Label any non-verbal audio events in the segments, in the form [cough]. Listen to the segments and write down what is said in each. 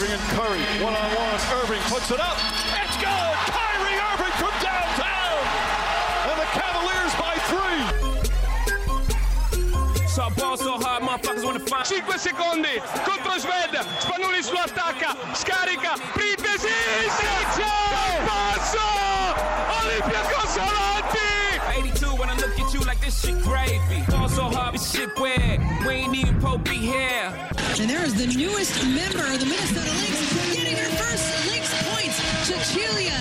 Irving and Curry, one on one. Irving puts it up. It's good. Kyrie Irving from downtown. And the Cavaliers by three. So ball so hard, motherfuckers wanna find 5 secondi contro Sved, Spanulis lo attacca, scarica, Printesi, segna! Passo! Olympiacos avanti! This shit gravy. Ball so hard, this shit weird. We ain't even Pope be here. And there is the newest member of the Minnesota Lynx getting her first Lynx points, Cecilia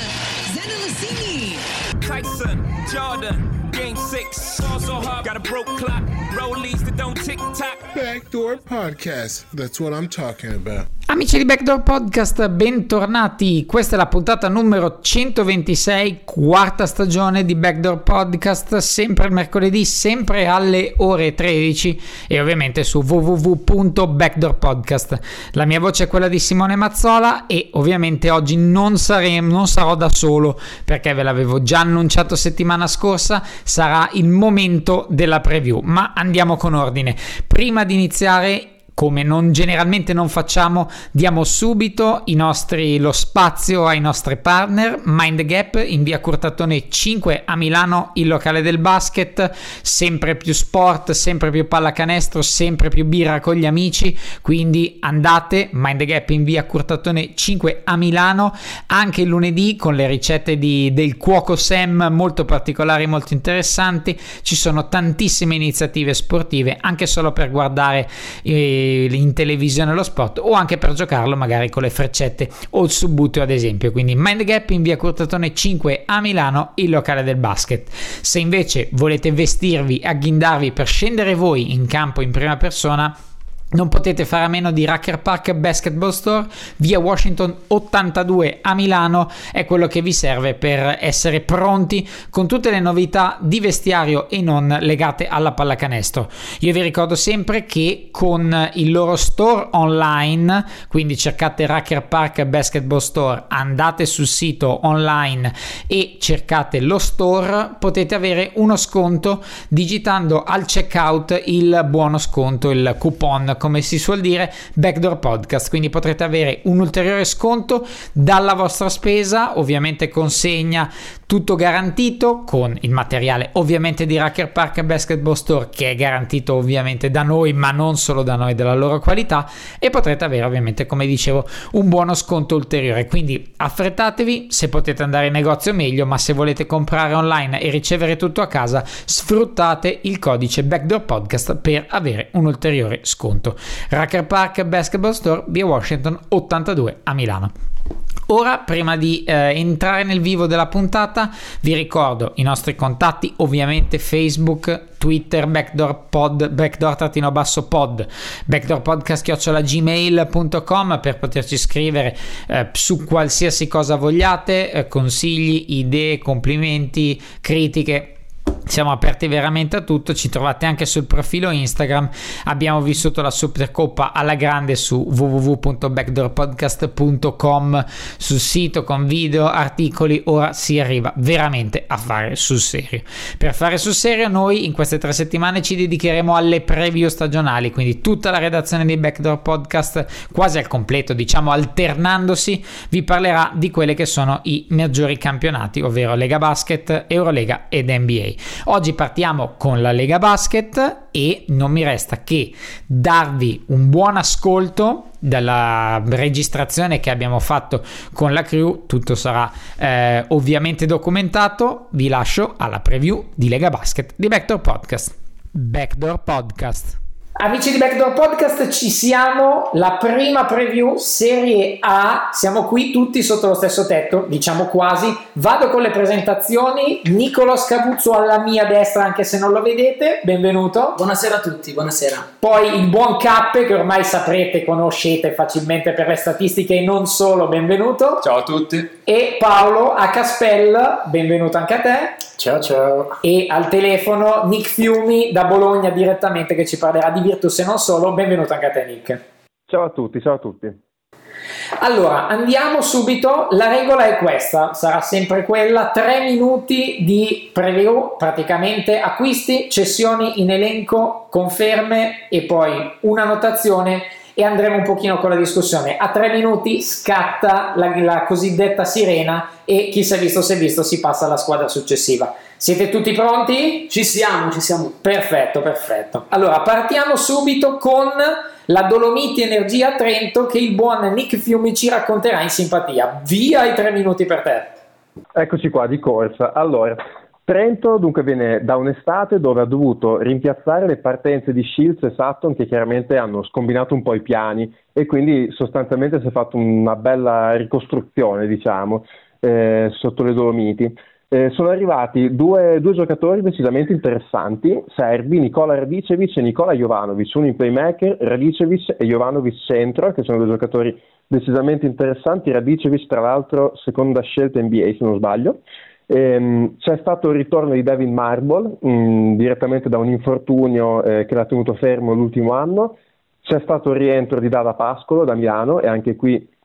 Zendelicini. Tyson, Jordan, game six. Ball so hard, got a broke clock. Rollies that don't tick tock. Backdoor Podcast. That's what I'm talking about. Amici di Backdoor Podcast, bentornati. Questa è la puntata numero 126, quarta stagione di Backdoor Podcast, sempre il mercoledì, sempre alle ore 13 e ovviamente su www.backdoorpodcast. La mia voce è quella di Simone Mazzola e ovviamente oggi non, saremo, non sarò da solo perché ve l'avevo già annunciato settimana scorsa, sarà il momento della preview. Ma andiamo con ordine. Prima di iniziare come non, generalmente non facciamo, diamo subito nostri, lo spazio ai nostri partner. Mind Gap in via Curtatone 5 a Milano, il locale del basket, sempre più sport, sempre più pallacanestro, sempre più birra con gli amici. Quindi andate, Mind Gap in via Curtatone 5 a Milano, anche il lunedì con le ricette di, del cuoco Sam molto particolari, molto interessanti. Ci sono tantissime iniziative sportive anche solo per guardare. Eh, in televisione lo sport o anche per giocarlo magari con le freccette o il subbuteo ad esempio. Quindi Mind Gap in via Curtatone 5 a Milano il locale del basket. Se invece volete vestirvi agghindarvi per scendere voi in campo in prima persona non potete fare a meno di Racker Park Basketball Store, via Washington 82 a Milano, è quello che vi serve per essere pronti con tutte le novità di vestiario e non legate alla pallacanestro. Io vi ricordo sempre che con il loro store online, quindi cercate Racker Park Basketball Store, andate sul sito online e cercate lo store, potete avere uno sconto digitando al checkout il buono sconto, il coupon come si suol dire, Backdoor Podcast. Quindi potrete avere un ulteriore sconto dalla vostra spesa, ovviamente consegna tutto garantito con il materiale ovviamente di Racker Park Basketball Store che è garantito ovviamente da noi ma non solo da noi della loro qualità e potrete avere ovviamente come dicevo un buono sconto ulteriore. Quindi affrettatevi se potete andare in negozio meglio ma se volete comprare online e ricevere tutto a casa sfruttate il codice Backdoor Podcast per avere un ulteriore sconto. Racker Park Basketball Store via Washington 82 a Milano Ora, prima di eh, entrare nel vivo della puntata, vi ricordo i nostri contatti, ovviamente Facebook, Twitter, backdoor pod, backdoor-basso pod, backdoorpodcast.gmail.com per poterci scrivere eh, su qualsiasi cosa vogliate, eh, consigli, idee, complimenti, critiche siamo aperti veramente a tutto, ci trovate anche sul profilo Instagram, abbiamo vissuto la Supercoppa alla grande su www.backdoorpodcast.com sul sito con video, articoli, ora si arriva veramente a fare sul serio. Per fare sul serio noi in queste tre settimane ci dedicheremo alle preview stagionali, quindi tutta la redazione di Backdoor Podcast quasi al completo, diciamo alternandosi, vi parlerà di quelle che sono i maggiori campionati, ovvero Lega Basket, Eurolega ed NBA. Oggi partiamo con la Lega Basket e non mi resta che darvi un buon ascolto dalla registrazione che abbiamo fatto con la crew, tutto sarà eh, ovviamente documentato. Vi lascio alla preview di Lega Basket di Backdoor Podcast. Backdoor Podcast. Amici di Backdoor Podcast, ci siamo, la prima preview Serie A, siamo qui tutti sotto lo stesso tetto, diciamo quasi. Vado con le presentazioni, Nicolo Scabuzzo alla mia destra, anche se non lo vedete, benvenuto. Buonasera a tutti, buonasera. Poi il buon Cappe, che ormai saprete, conoscete facilmente per le statistiche e non solo, benvenuto. Ciao a tutti. E Paolo a Caspel, benvenuto anche a te. Ciao ciao. E al telefono Nick Fiumi da Bologna direttamente che ci parlerà di Virtus e non solo. Benvenuto anche a te Nick. Ciao a tutti, ciao a tutti. Allora, andiamo subito. La regola è questa, sarà sempre quella: 3 minuti di preview, praticamente acquisti, cessioni in elenco, conferme e poi una notazione e andremo un pochino con la discussione. A tre minuti scatta la, la cosiddetta sirena e chi si è visto si è visto, si passa alla squadra successiva. Siete tutti pronti? Ci siamo, ci siamo. Perfetto, perfetto. Allora, partiamo subito con la Dolomiti Energia Trento che il buon Nick Fiumi ci racconterà in simpatia. Via i tre minuti per te. Eccoci qua di corsa. Allora, Trento dunque viene da un'estate dove ha dovuto rimpiazzare le partenze di Shields e Sutton che chiaramente hanno scombinato un po' i piani e quindi sostanzialmente si è fatto una bella ricostruzione, diciamo, eh, sotto le Dolomiti. Eh, sono arrivati due, due, giocatori decisamente interessanti, serbi, Nicola Radicevic e Nicola Jovanovic, uno in playmaker, Radicevic e Jovanovic centro, che sono due giocatori decisamente interessanti, Radicevic tra l'altro seconda scelta NBA se non sbaglio. Ehm, c'è stato il ritorno di David Marble mh, mm, direttamente da un infortunio eh, che l'ha tenuto fermo l'ultimo anno, c'è stato il rientro di Dada Pascolo da Milano e anche qui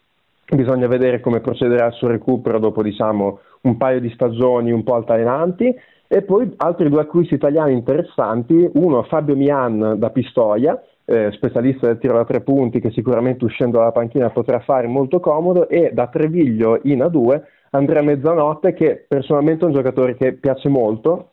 bisogna vedere come procederà il suo recupero dopo diciamo, un paio di stagioni un po' altalenanti. E poi altri due acquisti italiani interessanti, uno Fabio Mian da Pistoia, eh, specialista del tiro da tre punti che sicuramente uscendo dalla panchina potrà fare molto comodo, e da Treviglio in A2 Andrea Mezzanotte che personalmente è un giocatore che piace molto,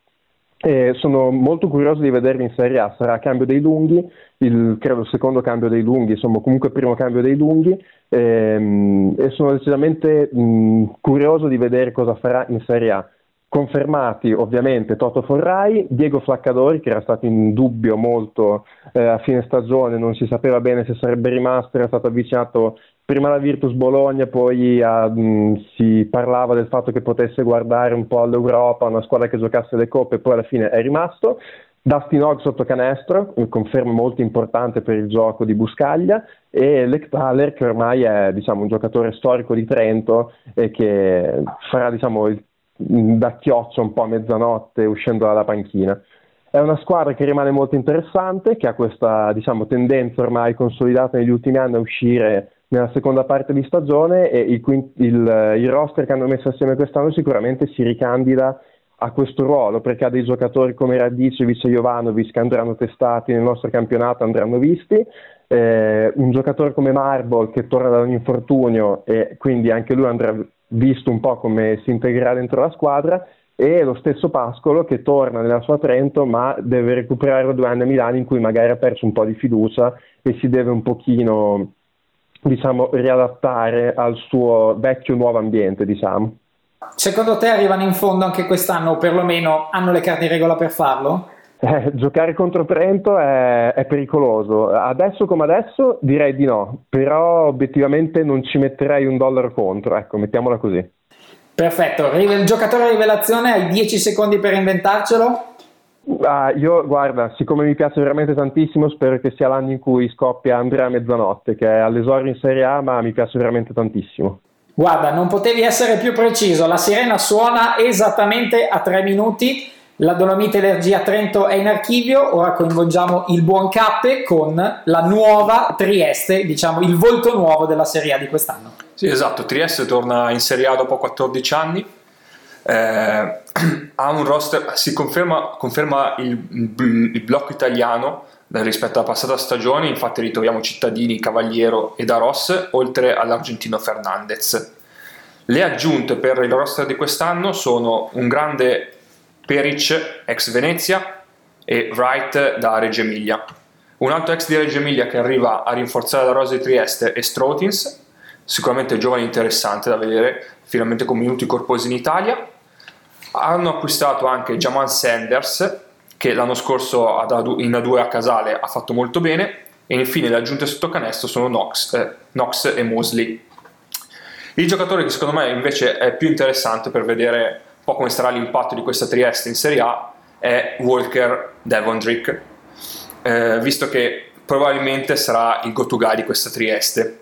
e sono molto curioso di vederlo in Serie A, sarà cambio dei lunghi, il, credo il secondo cambio dei lunghi, insomma comunque il primo cambio dei lunghi ehm, e sono decisamente mh, curioso di vedere cosa farà in Serie A. Confermati ovviamente Toto Forrai, Diego Flaccadori che era stato in dubbio molto eh, a fine stagione, non si sapeva bene se sarebbe rimasto, era stato avvicinato prima alla Virtus Bologna, poi mh, si parlava del fatto che potesse guardare un po' all'Europa, una squadra che giocasse le coppe, poi alla fine è rimasto. Dustin Hogg sotto canestro, conferma molto importante per il gioco di Buscaglia, e Lectaler che ormai è diciamo, un giocatore storico di Trento e che farà diciamo, il, da chioccio un po' a mezzanotte uscendo dalla panchina. È una squadra che rimane molto interessante, che ha questa diciamo, tendenza ormai consolidata negli ultimi anni a uscire nella seconda parte di stagione e il, il, il roster che hanno messo assieme quest'anno sicuramente si ricandida a questo ruolo perché ha dei giocatori come Radicevic e Jovanovic che andranno testati nel nostro campionato, andranno visti, eh, un giocatore come Marble che torna da un infortunio e quindi anche lui andrà visto un po' come si integrerà dentro la squadra. E lo stesso Pascolo che torna nella sua Trento ma deve recuperare due anni a Milano in cui magari ha perso un po' di fiducia e si deve un pochino diciamo riadattare al suo vecchio nuovo ambiente diciamo. Secondo te arrivano in fondo anche quest'anno, o perlomeno hanno le carte in regola per farlo? Eh, giocare contro Trento è, è, pericoloso. Adesso come adesso direi di no, però obiettivamente non ci metterei un dollaro contro, ecco, mettiamola così. Perfetto, il giocatore rivelazione, hai 10 secondi per inventarcelo? Ah, io guarda, siccome mi piace veramente tantissimo, spero che sia l'anno in cui scoppia Andrea Mezzanotte, che è all'esordio in Serie A, ma mi piace veramente tantissimo. Guarda, non potevi essere più preciso. La sirena suona esattamente a tre minuti. La Dolomite Energia Trento è in archivio. Ora coinvolgiamo il buon Cappe con la nuova Trieste, diciamo il volto nuovo della Serie A di quest'anno. Sì, esatto. Trieste torna in Serie A dopo 14 anni. Eh, [clears throat] ha un roster, si conferma, conferma il, il blocco italiano rispetto alla passata stagione, infatti ritroviamo Cittadini, Cavaliero e Daros, oltre all'argentino Fernandez. Le aggiunte per il roster di quest'anno sono un grande Peric ex Venezia e Wright da Reggio Emilia. Un altro ex di Reggio Emilia che arriva a rinforzare la rosa di Trieste è Strotins, sicuramente giovane interessante da vedere, finalmente con minuti corposi in Italia. Hanno acquistato anche Jamal Sanders, che l'anno scorso in A2 a Casale ha fatto molto bene e infine le aggiunte sotto canestro sono Knox, eh, Knox e Mosley. Il giocatore che secondo me invece è più interessante per vedere un po' come sarà l'impatto di questa Trieste in Serie A è Walker Devondrick, eh, visto che probabilmente sarà il go-to-guy di questa Trieste.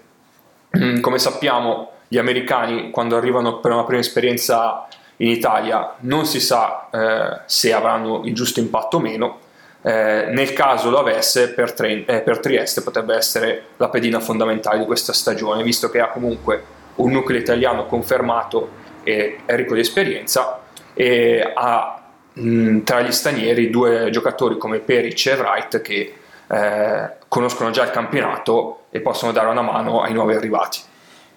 Mm, come sappiamo, gli americani quando arrivano per una prima esperienza in Italia non si sa eh, se avranno il giusto impatto o meno. Eh, nel caso lo avesse, per, Tre- eh, per, Trieste potrebbe essere la pedina fondamentale di questa stagione, visto che ha comunque un nucleo italiano confermato e ricco di esperienza e ha mh, tra gli stranieri due giocatori come Peric e Wright che eh, conoscono già il campionato e possono dare una mano ai nuovi arrivati.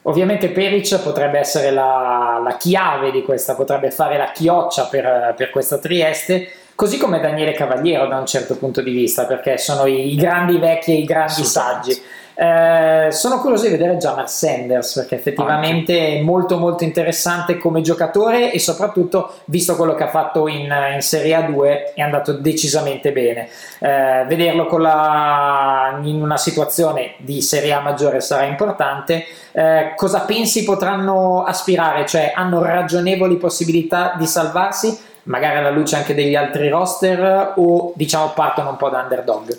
Ovviamente Peric potrebbe essere la, la, chiave di questa, potrebbe fare la chioccia per, per, questa Trieste, così come Daniele Cavaliero da un certo punto di vista, perché sono i, i grandi vecchi e i grandi saggi. Eh, sono curioso di vedere Jamar Sanders perché effettivamente Anche. è molto molto interessante come giocatore e soprattutto visto quello che ha fatto in, in Serie A2 è andato decisamente bene. Eh, vederlo la, in una situazione di Serie A maggiore sarà importante. Eh, cosa pensi potranno aspirare? Cioè hanno ragionevoli possibilità di salvarsi magari alla luce anche degli altri roster o diciamo partono un po' da underdog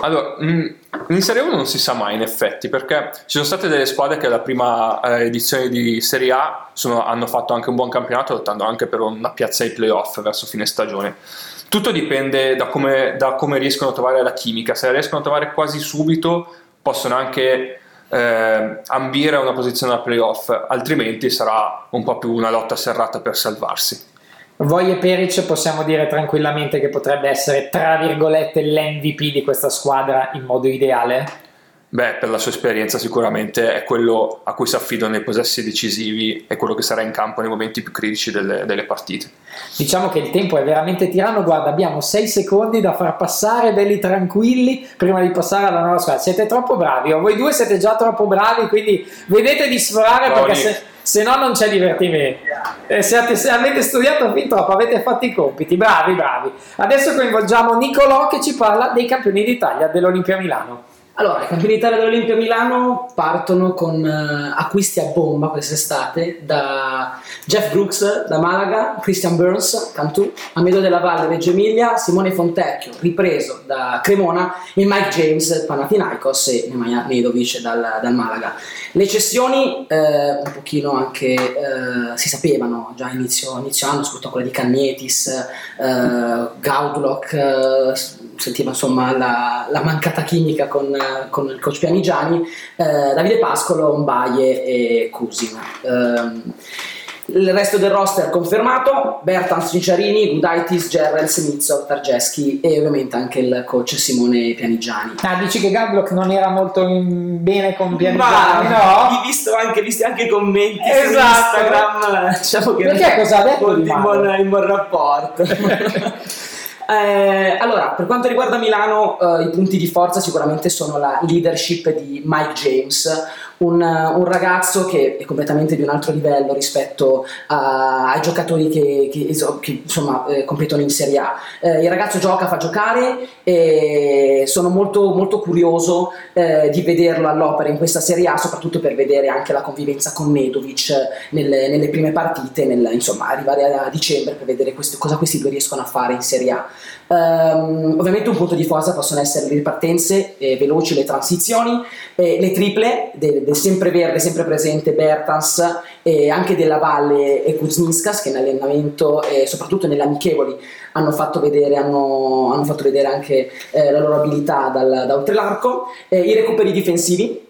allora, mm, in Serie 1 non si sa mai in effetti, perché ci sono state delle squadre che alla prima eh, edizione di Serie A sono, hanno fatto anche un buon campionato, lottando anche per una piazza ai playoff verso fine stagione. Tutto dipende da come, da come riescono a trovare la chimica, se la riescono a trovare quasi subito possono anche eh, ambire a una posizione da playoff, altrimenti sarà un po' più una lotta serrata per salvarsi. Voglio Peric possiamo dire tranquillamente che potrebbe essere, tra virgolette, l'MVP di questa squadra in modo ideale? Beh, per la sua esperienza sicuramente è quello a cui si affidano nei possessi decisivi, è quello che sarà in campo nei momenti più critici delle, delle partite. Diciamo che il tempo è veramente tiranno, guarda abbiamo 6 secondi da far passare belli tranquilli prima di passare alla nuova squadra, siete troppo bravi, o voi due siete già troppo bravi, quindi vedete di sforare perché se se no non c'è divertimento. Eh, se, se, avete studiato fin troppo, avete fatto i compiti, bravi, bravi. Adesso coinvolgiamo Nicolò che ci parla dei campioni d'Italia dell'Olimpia Milano. Allora, i campioni d'Italia dell'Olimpia Milano partono con uh, acquisti a bomba quest'estate da Jeff Brooks da Malaga, Christian Burns, Cantù, Amedo della Valle, Reggio Emilia, Simone Fontecchio, ripreso da Cremona e Mike James, Panathinaikos e Nemanja Nedovic dal, dal Malaga. Le cessioni eh, un pochino anche eh, si sapevano già inizio, inizio anno, soprattutto quelle di Cagnetis, eh, Gaudlock, eh, sentiva insomma la, la mancata chimica con con il coach Pianigiani, eh, Davide Pascolo, Mbaye e Cusin. Eh, il resto del roster confermato, Bertans Cicciarini, Gudaitis, Gerrels, Mizzo, Targeschi e ovviamente anche il coach Simone Pianigiani. Ah, dici che Gablock non era molto bene con Pianigiani, Ma, no? Visto anche, visti anche i commenti esatto. su Instagram, diciamo che Perché cosa ha detto in buon, in buon rapporto. [laughs] [laughs] Eh, allora, per quanto riguarda Milano, eh, i punti di forza sicuramente sono la leadership di Mike James, un, un, ragazzo che è completamente di un altro livello rispetto a, ai giocatori che, che, che insomma, eh, competono in Serie A. Eh, il ragazzo gioca, fa giocare e sono molto, molto curioso eh, di vederlo all'opera in questa Serie A, soprattutto per vedere anche la convivenza con Nedovic nelle, nelle prime partite, nel, insomma, arrivare a dicembre per vedere questo, cosa questi due riescono a fare in Serie A. Um, ovviamente un punto di forza possono essere le ripartenze eh, veloci, le transizioni, eh, le triple del, del sempreverde, sempre presente Bertans e anche della Valle e Kuzminskas che in allenamento e soprattutto nelle amichevoli hanno fatto vedere, hanno, hanno fatto vedere anche eh, la loro abilità dal, da oltre l'arco, eh, i recuperi difensivi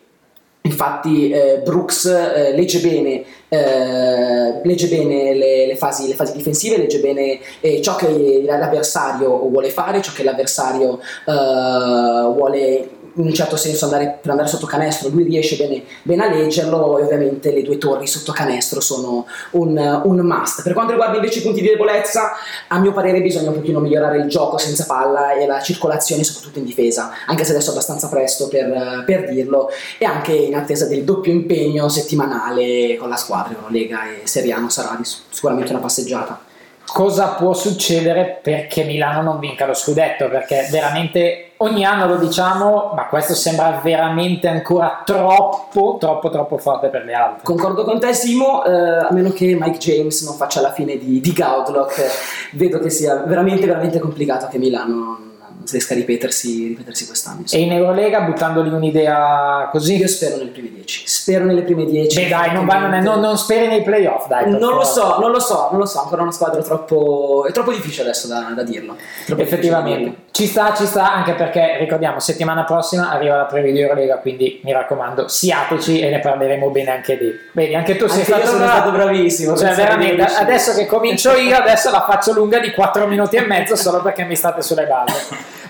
Infatti eh, Brooks eh, legge bene, eh, legge bene le, le, fasi, le, fasi, difensive, legge bene eh, ciò che l'avversario vuole fare, ciò che l'avversario eh, vuole in un certo senso andare, per andare sotto canestro, lui riesce bene, bene, a leggerlo e ovviamente le due torri sotto canestro sono un, un, must. Per quanto riguarda invece i punti di debolezza, a mio parere bisogna un pochino migliorare il gioco senza palla e la circolazione soprattutto in difesa, anche se adesso è abbastanza presto per, per dirlo, e anche in attesa del doppio impegno settimanale con la squadra Eurolega e Seriano sarà sicuramente una passeggiata cosa può succedere perché Milano non vinca lo scudetto perché veramente ogni anno lo diciamo ma questo sembra veramente ancora troppo troppo troppo forte per le altre. Concordo con te Simo eh, a meno che Mike James non faccia la fine di, di Gaudlock vedo che sia veramente veramente complicato che Milano riesca a ripetersi, ripetersi quest'anno. E in Eurolega, buttandoli un'idea così? Io spero nelle prime 10. Spero nelle prime 10. Beh, dai, non, vanno, non, non speri nei playoff, dai. Non lo so, non lo so, non lo so. Ancora una squadra troppo. È troppo difficile adesso da, da dirlo. Troppo Effettivamente. Ci sta, ci sta, anche perché ricordiamo, settimana prossima arriva la preview di Eurolega, quindi mi raccomando, siateci e ne parleremo bene anche lì. Vedi, anche tu sei anche stato, sono stato bravissimo. Cioè, veramente, adesso che comincio io, adesso la faccio lunga di 4 minuti e mezzo solo perché mi state sulle balle.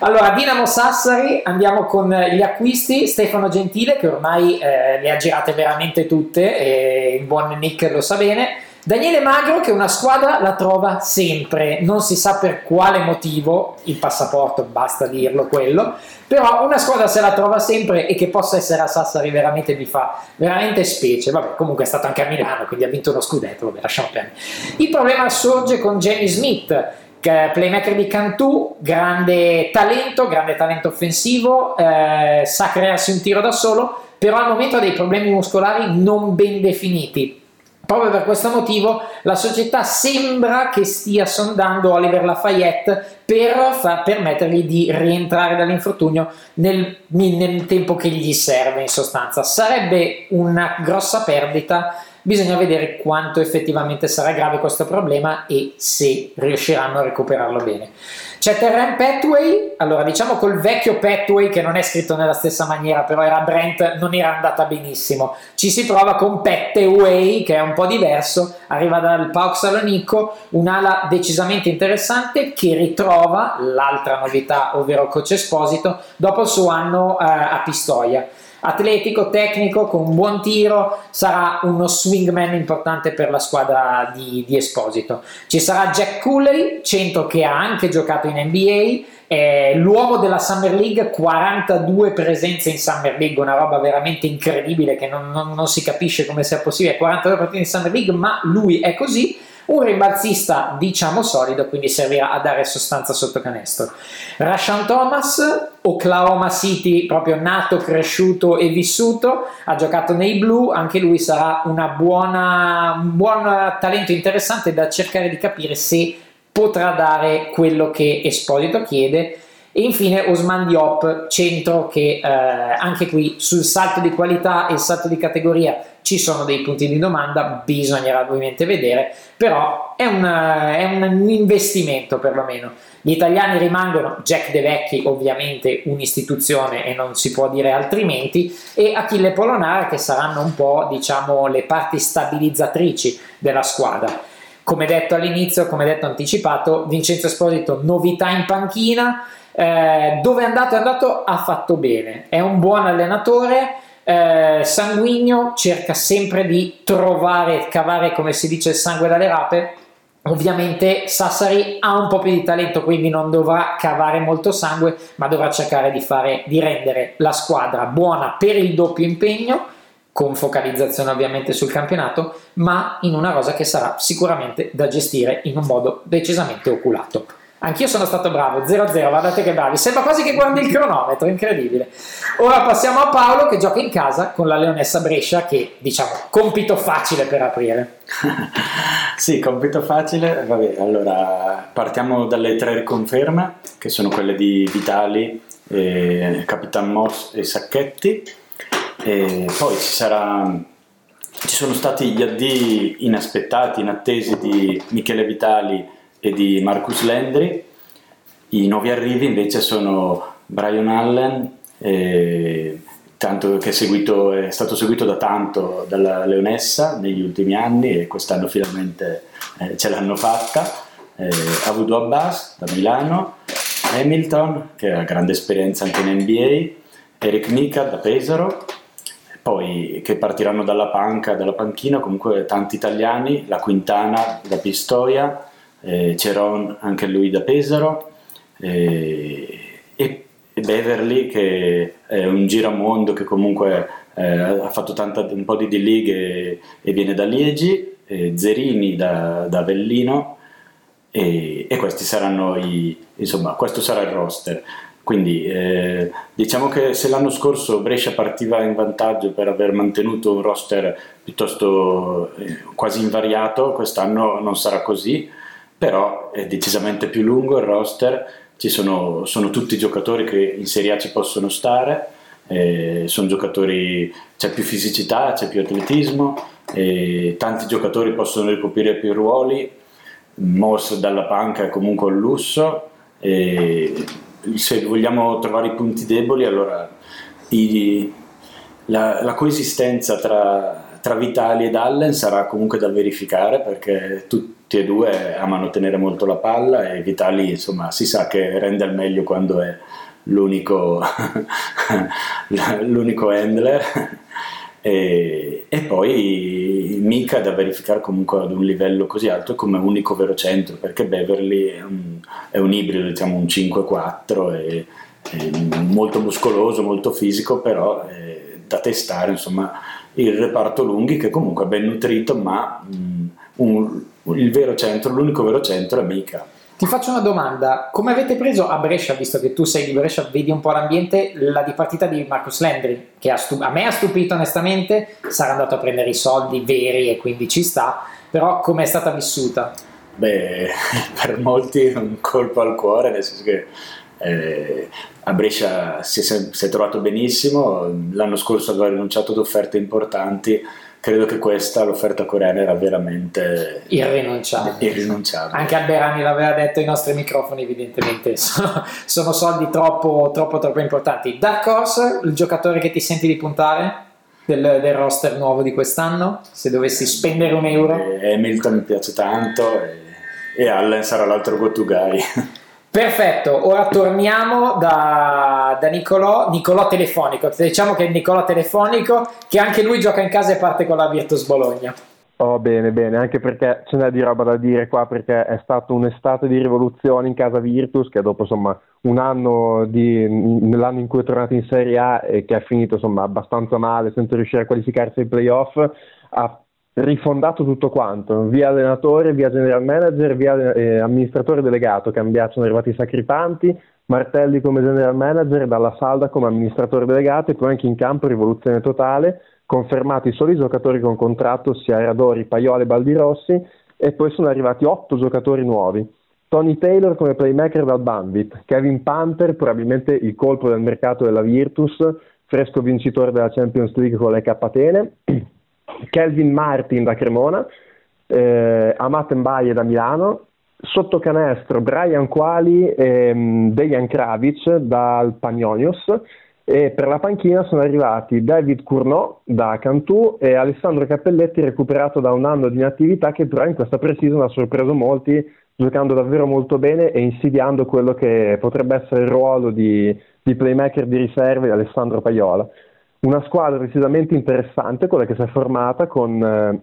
Allora, Dinamo Sassari, andiamo con gli acquisti. Stefano Gentile, che ormai eh, le ha girate veramente tutte, e il buon Nick lo sa bene. Daniele Magro che una squadra la trova sempre, non si sa per quale motivo, il passaporto basta dirlo quello, però una squadra se la trova sempre e che possa essere a Sassari veramente mi fa veramente specie, vabbè comunque è stato anche a Milano quindi ha vinto uno scudetto, vabbè lasciamo perdere. Il problema sorge con Jamie Smith, playmaker di Cantù, grande talento, grande talento offensivo, eh, sa crearsi un tiro da solo, però al momento ha dei problemi muscolari non ben definiti Proprio per questo motivo la società sembra che stia sondando Oliver Lafayette per far, permettergli di rientrare dall'infortunio nel, nel tempo che gli serve in sostanza. Sarebbe una grossa perdita bisogna vedere quanto effettivamente sarà grave questo problema e se riusciranno a recuperarlo bene. C'è Terran Petway, allora diciamo col vecchio Petway che non è scritto nella stessa maniera, però era Brent, non era andata benissimo. Ci si prova con Petway che è un po' diverso, arriva dal Pauk Salonico, un'ala decisamente interessante che ritrova l'altra novità, ovvero Coach Esposito, dopo il suo anno eh, a Pistoia atletico, tecnico, con un buon tiro, sarà uno swingman importante per la squadra di, di Esposito. Ci sarà Jack Cooley, centro che ha anche giocato in NBA, è l'uomo della Summer League, 42 presenze in Summer League, una roba veramente incredibile che non, non, non si capisce come sia possibile, 42 partite in Summer League, ma lui è così un rimbalzista diciamo solido, quindi servirà a dare sostanza sotto canestro. Rashan Thomas, Oklahoma City, proprio nato, cresciuto e vissuto, ha giocato nei blu, anche lui sarà buona, un buon talento interessante da cercare di capire se potrà dare quello che Esposito chiede. E infine Osman Diop, centro che eh, anche qui sul salto di qualità e il salto di categoria ci sono dei punti di domanda, bisognerà ovviamente vedere, però è un, è un investimento perlomeno. Gli italiani rimangono Jack De Vecchi, ovviamente un'istituzione e non si può dire altrimenti, e Achille Polonara che saranno un po' diciamo le parti stabilizzatrici della squadra. Come detto all'inizio, come detto anticipato, Vincenzo Esposito novità in panchina, eh, dove è andato è andato ha fatto bene, è un buon allenatore, eh, sanguigno, cerca sempre di trovare, cavare come si dice il sangue dalle rape. Ovviamente Sassari ha un po' più di talento, quindi non dovrà cavare molto sangue, ma dovrà cercare di, fare, di rendere la squadra buona per il doppio impegno, con focalizzazione ovviamente sul campionato, ma in una rosa che sarà sicuramente da gestire in un modo decisamente oculato. Anch'io sono stato bravo, 0-0, guardate che bravi. Sembra quasi che guardi il cronometro, incredibile. Ora passiamo a Paolo che gioca in casa con la Leonessa Brescia che, diciamo, compito facile per aprire. [laughs] sì, compito facile. Vabbè, allora partiamo dalle tre riconferme, che sono quelle di Vitali, eh, Capitan Moss e Sacchetti. E poi ci sarà ci sono stati gli addii inaspettati, inattesi di Michele Vitali e di Marcus Landry. I nuovi arrivi invece sono Brian Allen, eh, che è, seguito, è, stato seguito da tanto dalla Leonessa negli ultimi anni e quest'anno finalmente eh, ce l'hanno fatta. Eh, Avudo Abbas da Milano, Hamilton che ha grande esperienza anche in NBA, Eric Mika da Pesaro, poi che partiranno dalla panca, dalla panchina, comunque tanti italiani, la Quintana da Pistoia, eh, Ceron anche lui da Pesaro eh, e, Beverly che è un giramondo che comunque eh, ha fatto tanta, un po' di D-League e, e, viene da Liegi, Zerini da, da Avellino e, e, questi saranno i, insomma questo sarà il roster. Quindi eh, diciamo che se l'anno scorso Brescia partiva in vantaggio per aver mantenuto un roster piuttosto eh, quasi invariato, quest'anno non sarà così però è decisamente più lungo il roster, ci sono, sono tutti giocatori che in Serie A ci possono stare, eh, sono giocatori, c'è più fisicità, c'è più atletismo, eh, tanti giocatori possono ricoprire più ruoli, Moss dalla panca è comunque un lusso, eh, se vogliamo trovare i punti deboli allora i, la, la, coesistenza tra tra Vitali ed Allen sarà comunque da verificare perché tutti e due amano tenere molto la palla e Vitali insomma si sa che rende al meglio quando è l'unico, [laughs] l'unico handler. E, e, poi Mika da verificare comunque ad un livello così alto come unico vero centro perché Beverly è un, è un ibrido diciamo un 5-4 e, e molto muscoloso molto fisico però è da testare insomma il reparto lunghi che comunque è ben nutrito ma mh, un, il vero centro l'unico vero centro è Mika. Ti faccio una domanda, come avete preso a Brescia, visto che tu sei di Brescia, vedi un po' l'ambiente, la dipartita di Marcus Landry, che stu- a me ha stupito onestamente, sarà andato a prendere i soldi veri e quindi ci sta, però come è stata vissuta? Beh, [laughs] per molti è un colpo al cuore, nel senso che eh, a Brescia si è, si è trovato benissimo, l'anno scorso aveva rinunciato ad offerte importanti, credo che questa, l'offerta coreana, era veramente irrinunciabile. irrinunciabile. Anche Alberani l'aveva detto ai nostri microfoni, evidentemente [laughs] sono, sono soldi troppo, troppo, troppo importanti. Dark Horse, il giocatore che ti senti di puntare? Del, del roster nuovo di quest'anno? Se dovessi spendere un euro? E Hamilton mi piace tanto e, e Allen sarà l'altro go to guy. [laughs] Perfetto, ora torniamo da, da Nicolò, Nicolò Telefonico, diciamo che è Nicolò Telefonico, che anche lui gioca in casa e parte con la Virtus Bologna. Oh bene, bene, anche perché ce n'è di roba da dire qua perché è stato un'estate di rivoluzione in casa Virtus che dopo insomma un anno di, nell'anno in cui è tornato in Serie A e che è finito insomma abbastanza male senza riuscire a qualificarsi ai playoff ha rifondato tutto quanto, via allenatore, via general manager, via eh, amministratore delegato, cambiato, sono arrivati i sacripanti, Martelli come general manager, dalla Salda come amministratore delegato e poi anche in campo rivoluzione totale, confermati solo i giocatori con contratto, ossia Radori, Paiole Baldirossi e poi sono arrivati otto giocatori nuovi. Tony Taylor come playmaker dal Banvit, Kevin Panther, probabilmente il colpo del mercato della Virtus, fresco vincitore della Champions League con le K-Atene, [clears throat] Kelvin Martin da Cremona, eh, Amat Mbaye da Milano, sotto canestro Brian Quali e um, Dejan Kravic dal Pagnonios e per la panchina sono arrivati David Cournot da Cantù e Alessandro Cappelletti recuperato da un anno di inattività che però in questa pre-season ha sorpreso molti giocando davvero molto bene e insidiando quello che potrebbe essere il ruolo di, di playmaker di riserva di Alessandro Paiola una squadra decisamente interessante, quella che si è formata con eh,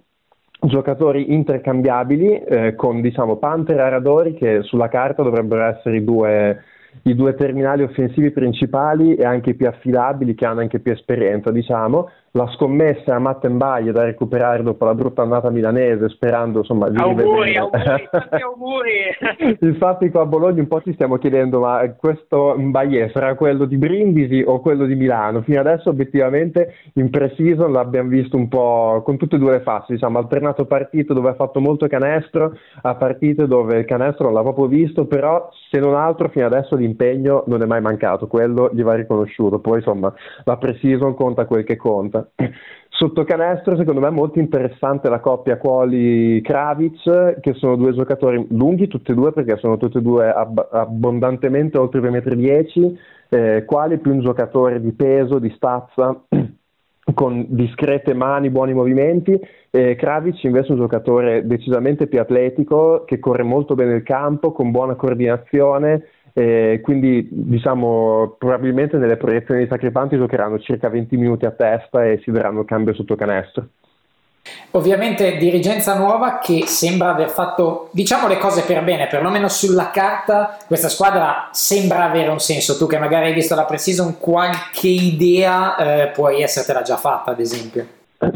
giocatori intercambiabili, eh, con diciamo Panther e Aradori che sulla carta dovrebbero essere i due, i due terminali offensivi principali e anche i più affidabili, che hanno anche più esperienza, diciamo, la scommessa a Mattenbaie da recuperare dopo la brutta annata milanese, sperando insomma di auguri, rivedere. auguri, [laughs] auguri. Infatti qua a Bologna un po' ci stiamo chiedendo ma questo Mbaye sarà quello di Brindisi o quello di Milano? Fino adesso obiettivamente in pre-season l'abbiamo visto un po' con tutte e due le facce, diciamo alternato partito dove ha fatto molto canestro a partite dove il canestro non l'ha proprio visto, però se non altro fino adesso l'impegno non è mai mancato, quello gli va riconosciuto, poi insomma la pre-season conta quel che conta. [clears throat] Sotto canestro, secondo me, è molto interessante la coppia Quali-Kravic, che sono due giocatori lunghi, tutti e due, perché sono tutti e due ab- abbondantemente oltre 2,10 m. Eh, Quali più un giocatore di peso, di stazza, [clears throat] con discrete mani, buoni movimenti. Eh, Kravic invece è un giocatore decisamente più atletico, che corre molto bene il campo, con buona coordinazione eh, quindi diciamo probabilmente nelle proiezioni dei sacripanti giocheranno circa 20 minuti a testa e si daranno il cambio sotto canestro. Ovviamente dirigenza nuova che sembra aver fatto, diciamo le cose per bene, perlomeno sulla carta questa squadra sembra avere un senso. Tu che magari hai visto la pre-season, qualche idea eh, puoi essertela già fatta, ad esempio.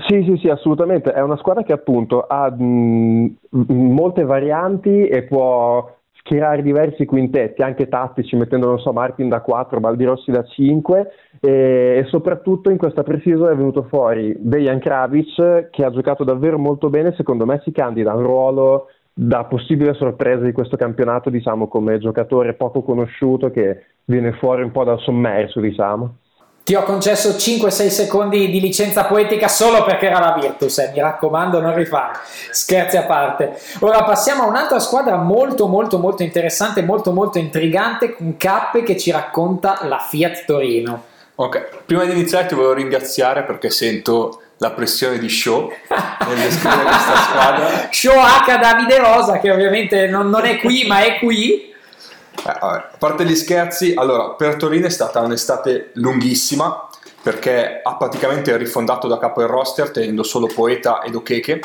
Sì, sì, sì, assolutamente. È una squadra che appunto ha mh, molte varianti e può schierare diversi quintetti, anche tattici, mettendo, non so, Martin da 4, Baldirossi da 5 e, e soprattutto in questa precisione è venuto fuori Dejan Kravic che ha giocato davvero molto bene, secondo me si candida un ruolo da possibile sorpresa di questo campionato, diciamo, come giocatore poco conosciuto che viene fuori un po' dal sommerso, diciamo. Ti ho concesso 5-6 secondi di licenza poetica solo perché era la Virtus, eh. mi raccomando non rifare, scherzi a parte. Ora passiamo a un'altra squadra molto molto molto interessante, molto molto intrigante, con Cappe che ci racconta la Fiat Torino. Ok, prima di iniziare ti volevo ringraziare perché sento la pressione di show nel descrivere questa [laughs] squadra. Show H Davide Rosa, che ovviamente non, non è qui, ma è qui. Eh, a parte gli scherzi, allora per Torino è stata un'estate lunghissima perché ha praticamente rifondato da capo il roster tenendo solo Poeta ed Okeke.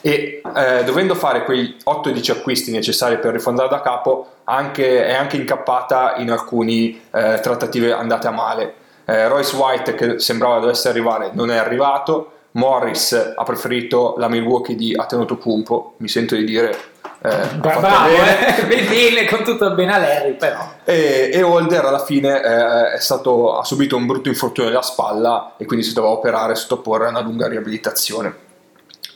E eh, dovendo fare quei 8-10 acquisti necessari per rifondare da capo anche, è anche incappata in alcune eh, trattative andate a male. Eh, Royce White che sembrava dovesse arrivare non è arrivato, Morris ha preferito la Milwaukee di Atenuto Pumpo, mi sento di dire eh, bravo, eh, [laughs] bene, con tutto bene a Larry però. E, e Holder alla fine eh, stato, ha subito un brutto infortunio alla spalla e quindi si doveva operare e sottoporre a una lunga riabilitazione.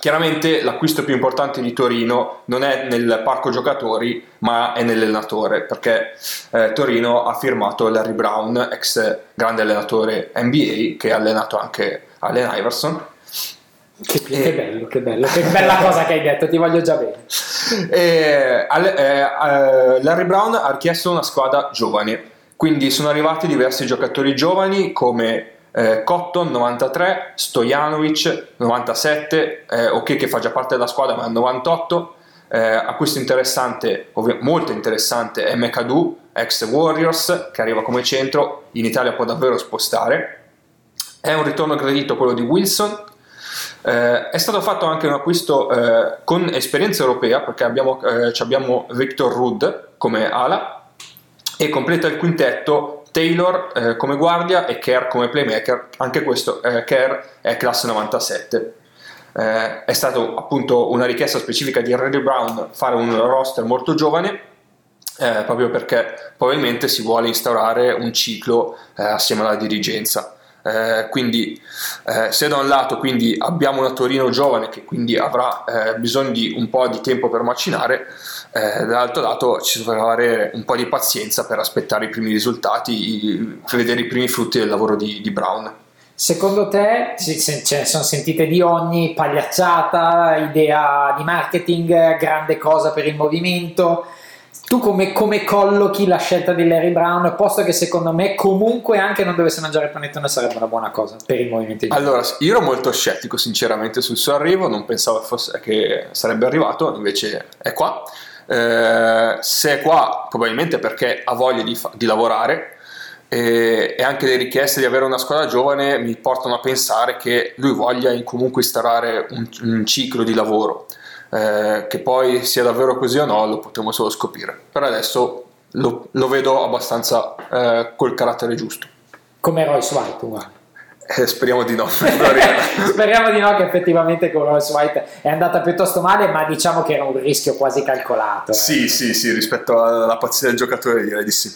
Chiaramente l'acquisto più importante di Torino non è nel parco giocatori, ma è nell'allenatore, perché eh, Torino ha firmato Larry Brown, ex grande allenatore NBA, che ha allenato anche Allen Iverson. Che, che bello, che bello, che bella [laughs] cosa che hai detto, ti voglio già bene. E, eh, Larry Brown ha chiesto una squadra giovane, quindi sono arrivati diversi giocatori giovani come eh, Cotton 93, Stojanovic 97, eh, ok che fa già parte della squadra ma è 98, eh, acquisto interessante, ovvio, molto interessante è McAdoo, ex Warriors, che arriva come centro, in Italia può davvero spostare. È un ritorno gradito quello di Wilson. Eh, è stato fatto anche un acquisto eh, con esperienza europea perché abbiamo, eh, abbiamo Victor Rudd come ala e completa il quintetto Taylor eh, come guardia e Kerr come playmaker, anche questo eh, Kerr è classe 97. Eh, è stata appunto una richiesta specifica di Harry Brown fare un roster molto giovane eh, proprio perché probabilmente si vuole instaurare un ciclo eh, assieme alla dirigenza. Eh, quindi eh, se da un lato quindi abbiamo una Torino giovane che quindi avrà eh, bisogno di un po' di tempo per macinare eh, dall'altro lato ci dovrà avere un po' di pazienza per aspettare i primi risultati, per vedere i primi frutti del lavoro di, di Brown. Secondo te ce ne sono sentite di ogni pagliacciata, idea di marketing, grande cosa per il movimento? Tu come, come, collochi la scelta di Larry Brown, posto che secondo me comunque anche non dovesse mangiare panettone sarebbe una buona cosa per il movimento Allora, io ero molto scettico sinceramente sul suo arrivo, non pensavo fosse, che sarebbe arrivato, invece è qua. Eh, se è qua probabilmente perché ha voglia di, di lavorare e, e, anche le richieste di avere una squadra giovane mi portano a pensare che lui voglia comunque instaurare un, un ciclo di lavoro. Eh, che poi sia davvero così o no lo potremo solo scoprire. Per adesso lo, lo vedo abbastanza eh, col carattere giusto. Come Royce White, uguale. Eh, speriamo di no. [laughs] [laughs] speriamo di no che effettivamente con Rolls White è andata piuttosto male, ma diciamo che era un rischio quasi calcolato. Sì, eh. sì, sì, rispetto alla pazzia del giocatore direi di sì.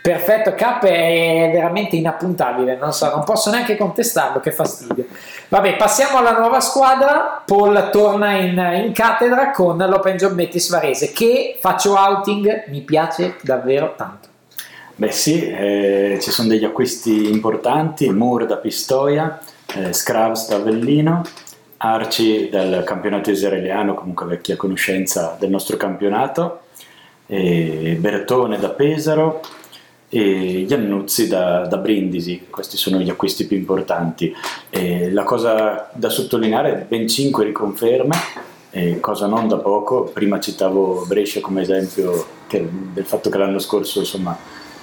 Perfetto, K è veramente inappuntabile, non so, non posso neanche contestarlo, che fastidio. Vabbè, passiamo alla nuova squadra. Paul torna in, in cattedra con l'Open Job Metis Varese, che faccio outing, mi piace davvero tanto. Beh sì, eh, ci sono degli acquisti importanti, Moore da Pistoia, eh, Scrubs da Avellino, Arci dal campionato israeliano, comunque vecchia conoscenza del nostro campionato, Bertone da Pesaro e Iannuzzi da, da, Brindisi, questi sono gli acquisti più importanti. E la cosa da sottolineare è ben 5 riconferme, cosa non da poco, prima citavo Brescia come esempio che, del fatto che l'anno scorso insomma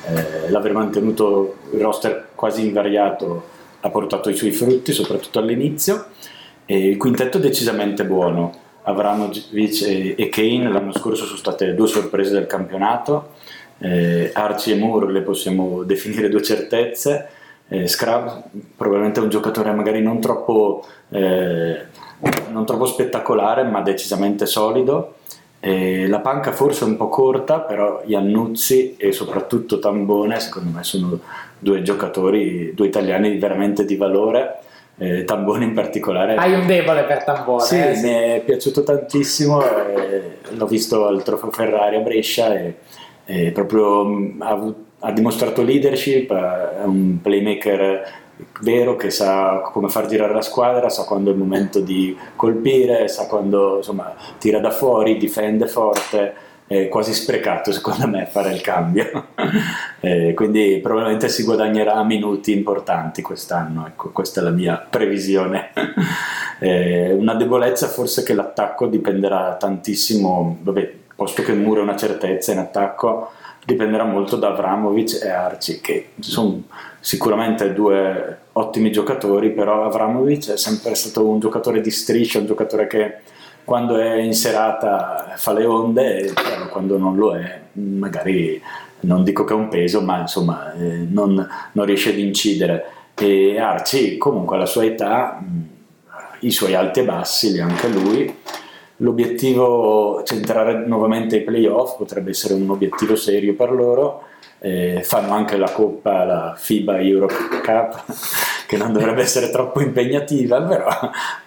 eh, l'aver mantenuto il roster quasi invariato ha portato i suoi frutti, soprattutto all'inizio. E il quintetto è decisamente buono. Avranovic e, e Kane l'anno scorso sono state due sorprese del campionato. Eh, Archie e Moore le possiamo definire due certezze. Eh, Scrub probabilmente è un giocatore magari non troppo, eh, non troppo spettacolare, ma decisamente solido. Eh, la panca forse è un po' corta, però Iannuzzi e soprattutto Tambone, secondo me, sono due giocatori, due italiani veramente di valore. Eh, Tambone in particolare. Hai un debole per Tambone. Sì, eh? mi è piaciuto tantissimo. l'ho visto al Trofeo Ferrari a Brescia e, e proprio mm, ha, ha dimostrato leadership, è un playmaker vero che sa come far girare la squadra, sa quando è il momento di colpire, sa quando insomma, tira da fuori, difende forte, è quasi sprecato secondo me fare il cambio. [laughs] eh, quindi probabilmente si guadagnerà minuti importanti quest'anno, ecco, questa è la mia previsione. [laughs] eh, una debolezza forse che l'attacco dipenderà tantissimo, vabbè, posto che il muro è una certezza in attacco, dipenderà molto da Avramovic e Arci, che sono sicuramente due ottimi giocatori, però Avramovic è sempre stato un giocatore di striscia, un giocatore che quando è in serata fa le onde e quando non lo è magari non dico che è un peso ma insomma eh, non, non, riesce ad incidere. E Arci comunque alla sua età i suoi alti e bassi li ha anche lui l'obiettivo centrare nuovamente i playoff potrebbe essere un obiettivo serio per loro eh, fanno anche la coppa la FIBA Europe Cup [laughs] che non dovrebbe essere troppo impegnativa, però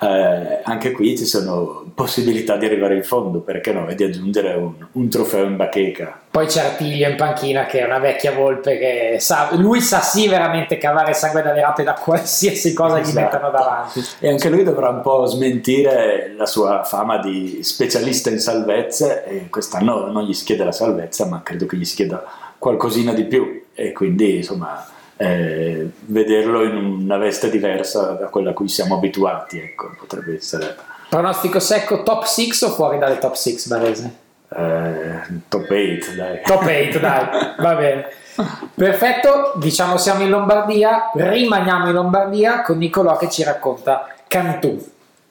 eh, anche qui ci sono possibilità di arrivare in fondo, perché no, e di aggiungere un, un trofeo in bacheca. Poi c'è Artiglio in panchina che è una vecchia volpe che sa, lui sa sì veramente cavare sangue dalle rape da qualsiasi cosa esatto. gli mettano davanti. E anche lui dovrà un po' smentire la sua fama di specialista in salvezze e quest'anno non gli si chiede la salvezza, ma credo che gli si chieda qualcosina di più e quindi insomma eh, vederlo in una veste diversa da quella a cui siamo abituati, ecco, potrebbe essere. Pronostico secco top 6 o fuori dalle top 6 Barese? Eh, top 8 dai. Top 8 dai, va bene. Perfetto, diciamo siamo in Lombardia, rimaniamo in Lombardia con Nicolò che ci racconta Cantù.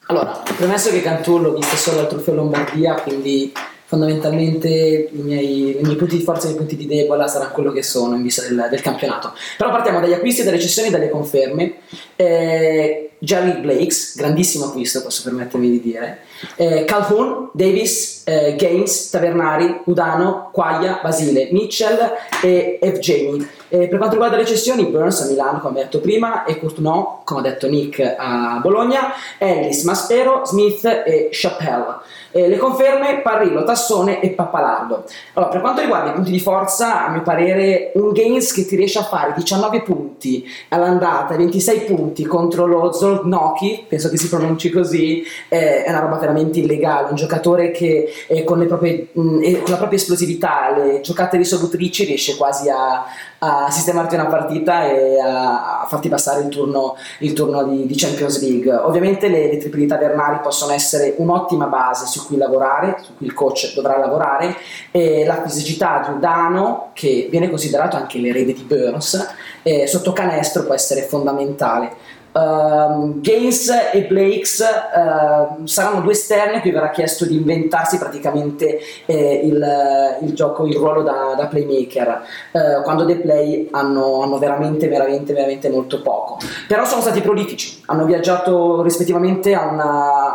Allora, premesso che Cantù l'ho visto solo al Trofeo Lombardia, quindi fondamentalmente i miei, i miei, punti di forza e i punti di debole saranno quello che sono in vista del, del campionato. Però partiamo dagli acquisti, dalle cessioni dalle conferme. Eh, Jerry Blakes, grandissimo acquisto, posso permettermi di dire. Eh, Calhoun, Davis, eh, Gaines, Tavernari, Udano, Quaglia, Basile, Mitchell e Evgeny. Eh, per quanto riguarda le cessioni, Burns a Milano, come detto prima, e Courtenau, come ha detto Nick, a Bologna, Ellis, Maspero, Smith e Chappelle. Eh, le conferme Parrillo, Tassone e Pappalardo. Allora, per quanto riguarda i punti di forza, a mio parere un Gaines che ti riesce a fare 19 punti all'andata e 26 punti contro lo Zolnoki, penso che si pronunci così, eh, è una roba veramente illegale, un giocatore che eh, con, proprie, mh, con, la propria esplosività, le giocate risolutrici riesce quasi a, a sistemarti una partita e a, farti passare il turno, il turno di, di, Champions League. Ovviamente le, le triplità Bernari possono essere un'ottima base su cui lavorare, su cui il coach dovrà lavorare, e la fisicità di Udano, che viene considerato anche l'erede di Burns, eh, sotto canestro può essere fondamentale. Uh, Gaines e Blakes uh, saranno due esterni a cui verrà chiesto di inventarsi praticamente eh, il, il, gioco, il ruolo da, da playmaker. Uh, quando dei play hanno, hanno, veramente, veramente, veramente molto poco. Però sono stati prolifici. Hanno viaggiato rispettivamente a una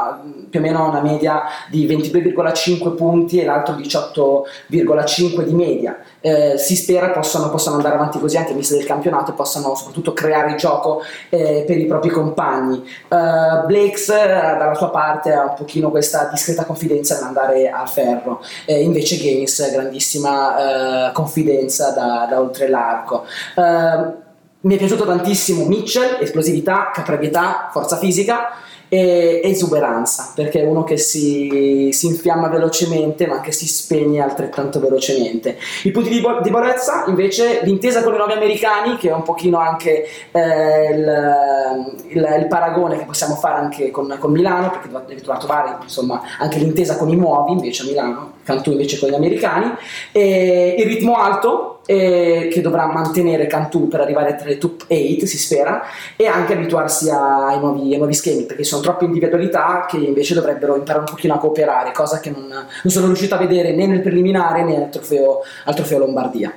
più o meno una media di 22,5 punti e l'altro 18,5 di media eh, si spera possano, possano, andare avanti così anche in vista del campionato e possano soprattutto creare gioco eh, per i propri compagni. Uh, Blakes uh, dalla sua parte ha un pochino questa discreta confidenza nell'andare al ferro, eh, invece Gaines grandissima uh, confidenza da, da, oltre l'arco. mi è piaciuto tantissimo Mitchell, esplosività, caparbietà, forza fisica e esuberanza, perché è uno che si, si, infiamma velocemente ma che si spegne altrettanto velocemente. I punti di debolezza invece l'intesa con i nuovi americani, che è un pochino anche eh, il, il, il, paragone che possiamo fare anche con, con Milano, perché devi trovare insomma, anche l'intesa con i nuovi invece a Milano, Cantù invece con gli americani, e il ritmo alto eh, che dovrà mantenere Cantù per arrivare tra le top 8, si spera, e anche abituarsi ai nuovi, ai nuovi schemi, perché sono troppe individualità che invece dovrebbero imparare un pochino a cooperare, cosa che non, non sono riuscito a vedere né nel preliminare né al trofeo, al trofeo Lombardia.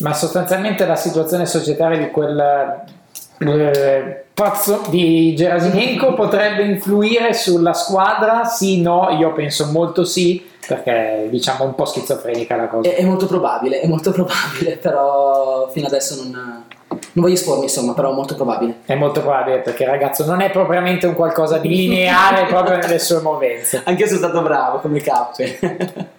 Ma sostanzialmente la situazione societaria di quel eh, pazzo di Gerasinenko potrebbe influire sulla squadra? Sì, no, io penso molto sì perché diciamo un po' schizofrenica la cosa. È, è molto probabile, è molto [laughs] probabile, però fino adesso non, non voglio espormi, insomma, però è molto probabile. È molto probabile perché il ragazzo non è propriamente un qualcosa di lineare proprio nelle sue movenze. [laughs] Anche io sono stato bravo come cappe.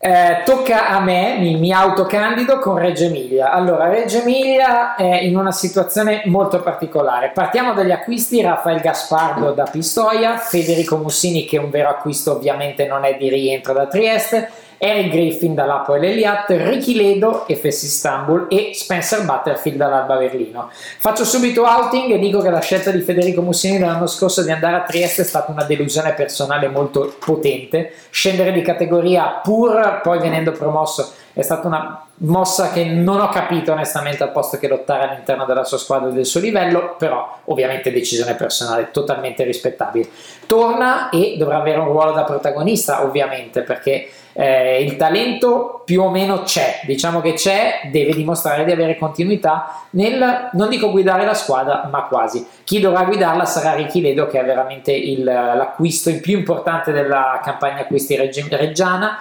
Eh, tocca a me, mi, mi, autocandido con Reggio Emilia. Allora, Reggio Emilia è in una situazione molto particolare. Partiamo dagli acquisti: Rafael Gaspardo da Pistoia, Federico Mussini, che un vero acquisto ovviamente non è di rientro da Trieste, Eric Griffin dall'Apoel Eliat, Ricky Ledo FS Istanbul e Spencer Butterfield dall'Alba Berlino. Faccio subito outing e dico che la scelta di Federico Mussini dell'anno scorso di andare a Trieste è stata una delusione personale molto potente, scendere di categoria pur poi venendo promosso è stata una mossa che non ho capito onestamente al posto che lottare all'interno della sua squadra e del suo livello, però ovviamente decisione personale totalmente rispettabile. Torna e dovrà avere un ruolo da protagonista ovviamente perché eh, il talento più o meno c'è, diciamo che c'è, deve dimostrare di avere continuità nel, non dico guidare la squadra, ma quasi. Chi dovrà guidarla sarà Ricky Ledo che è veramente il, l'acquisto il più importante della campagna acquisti reggiana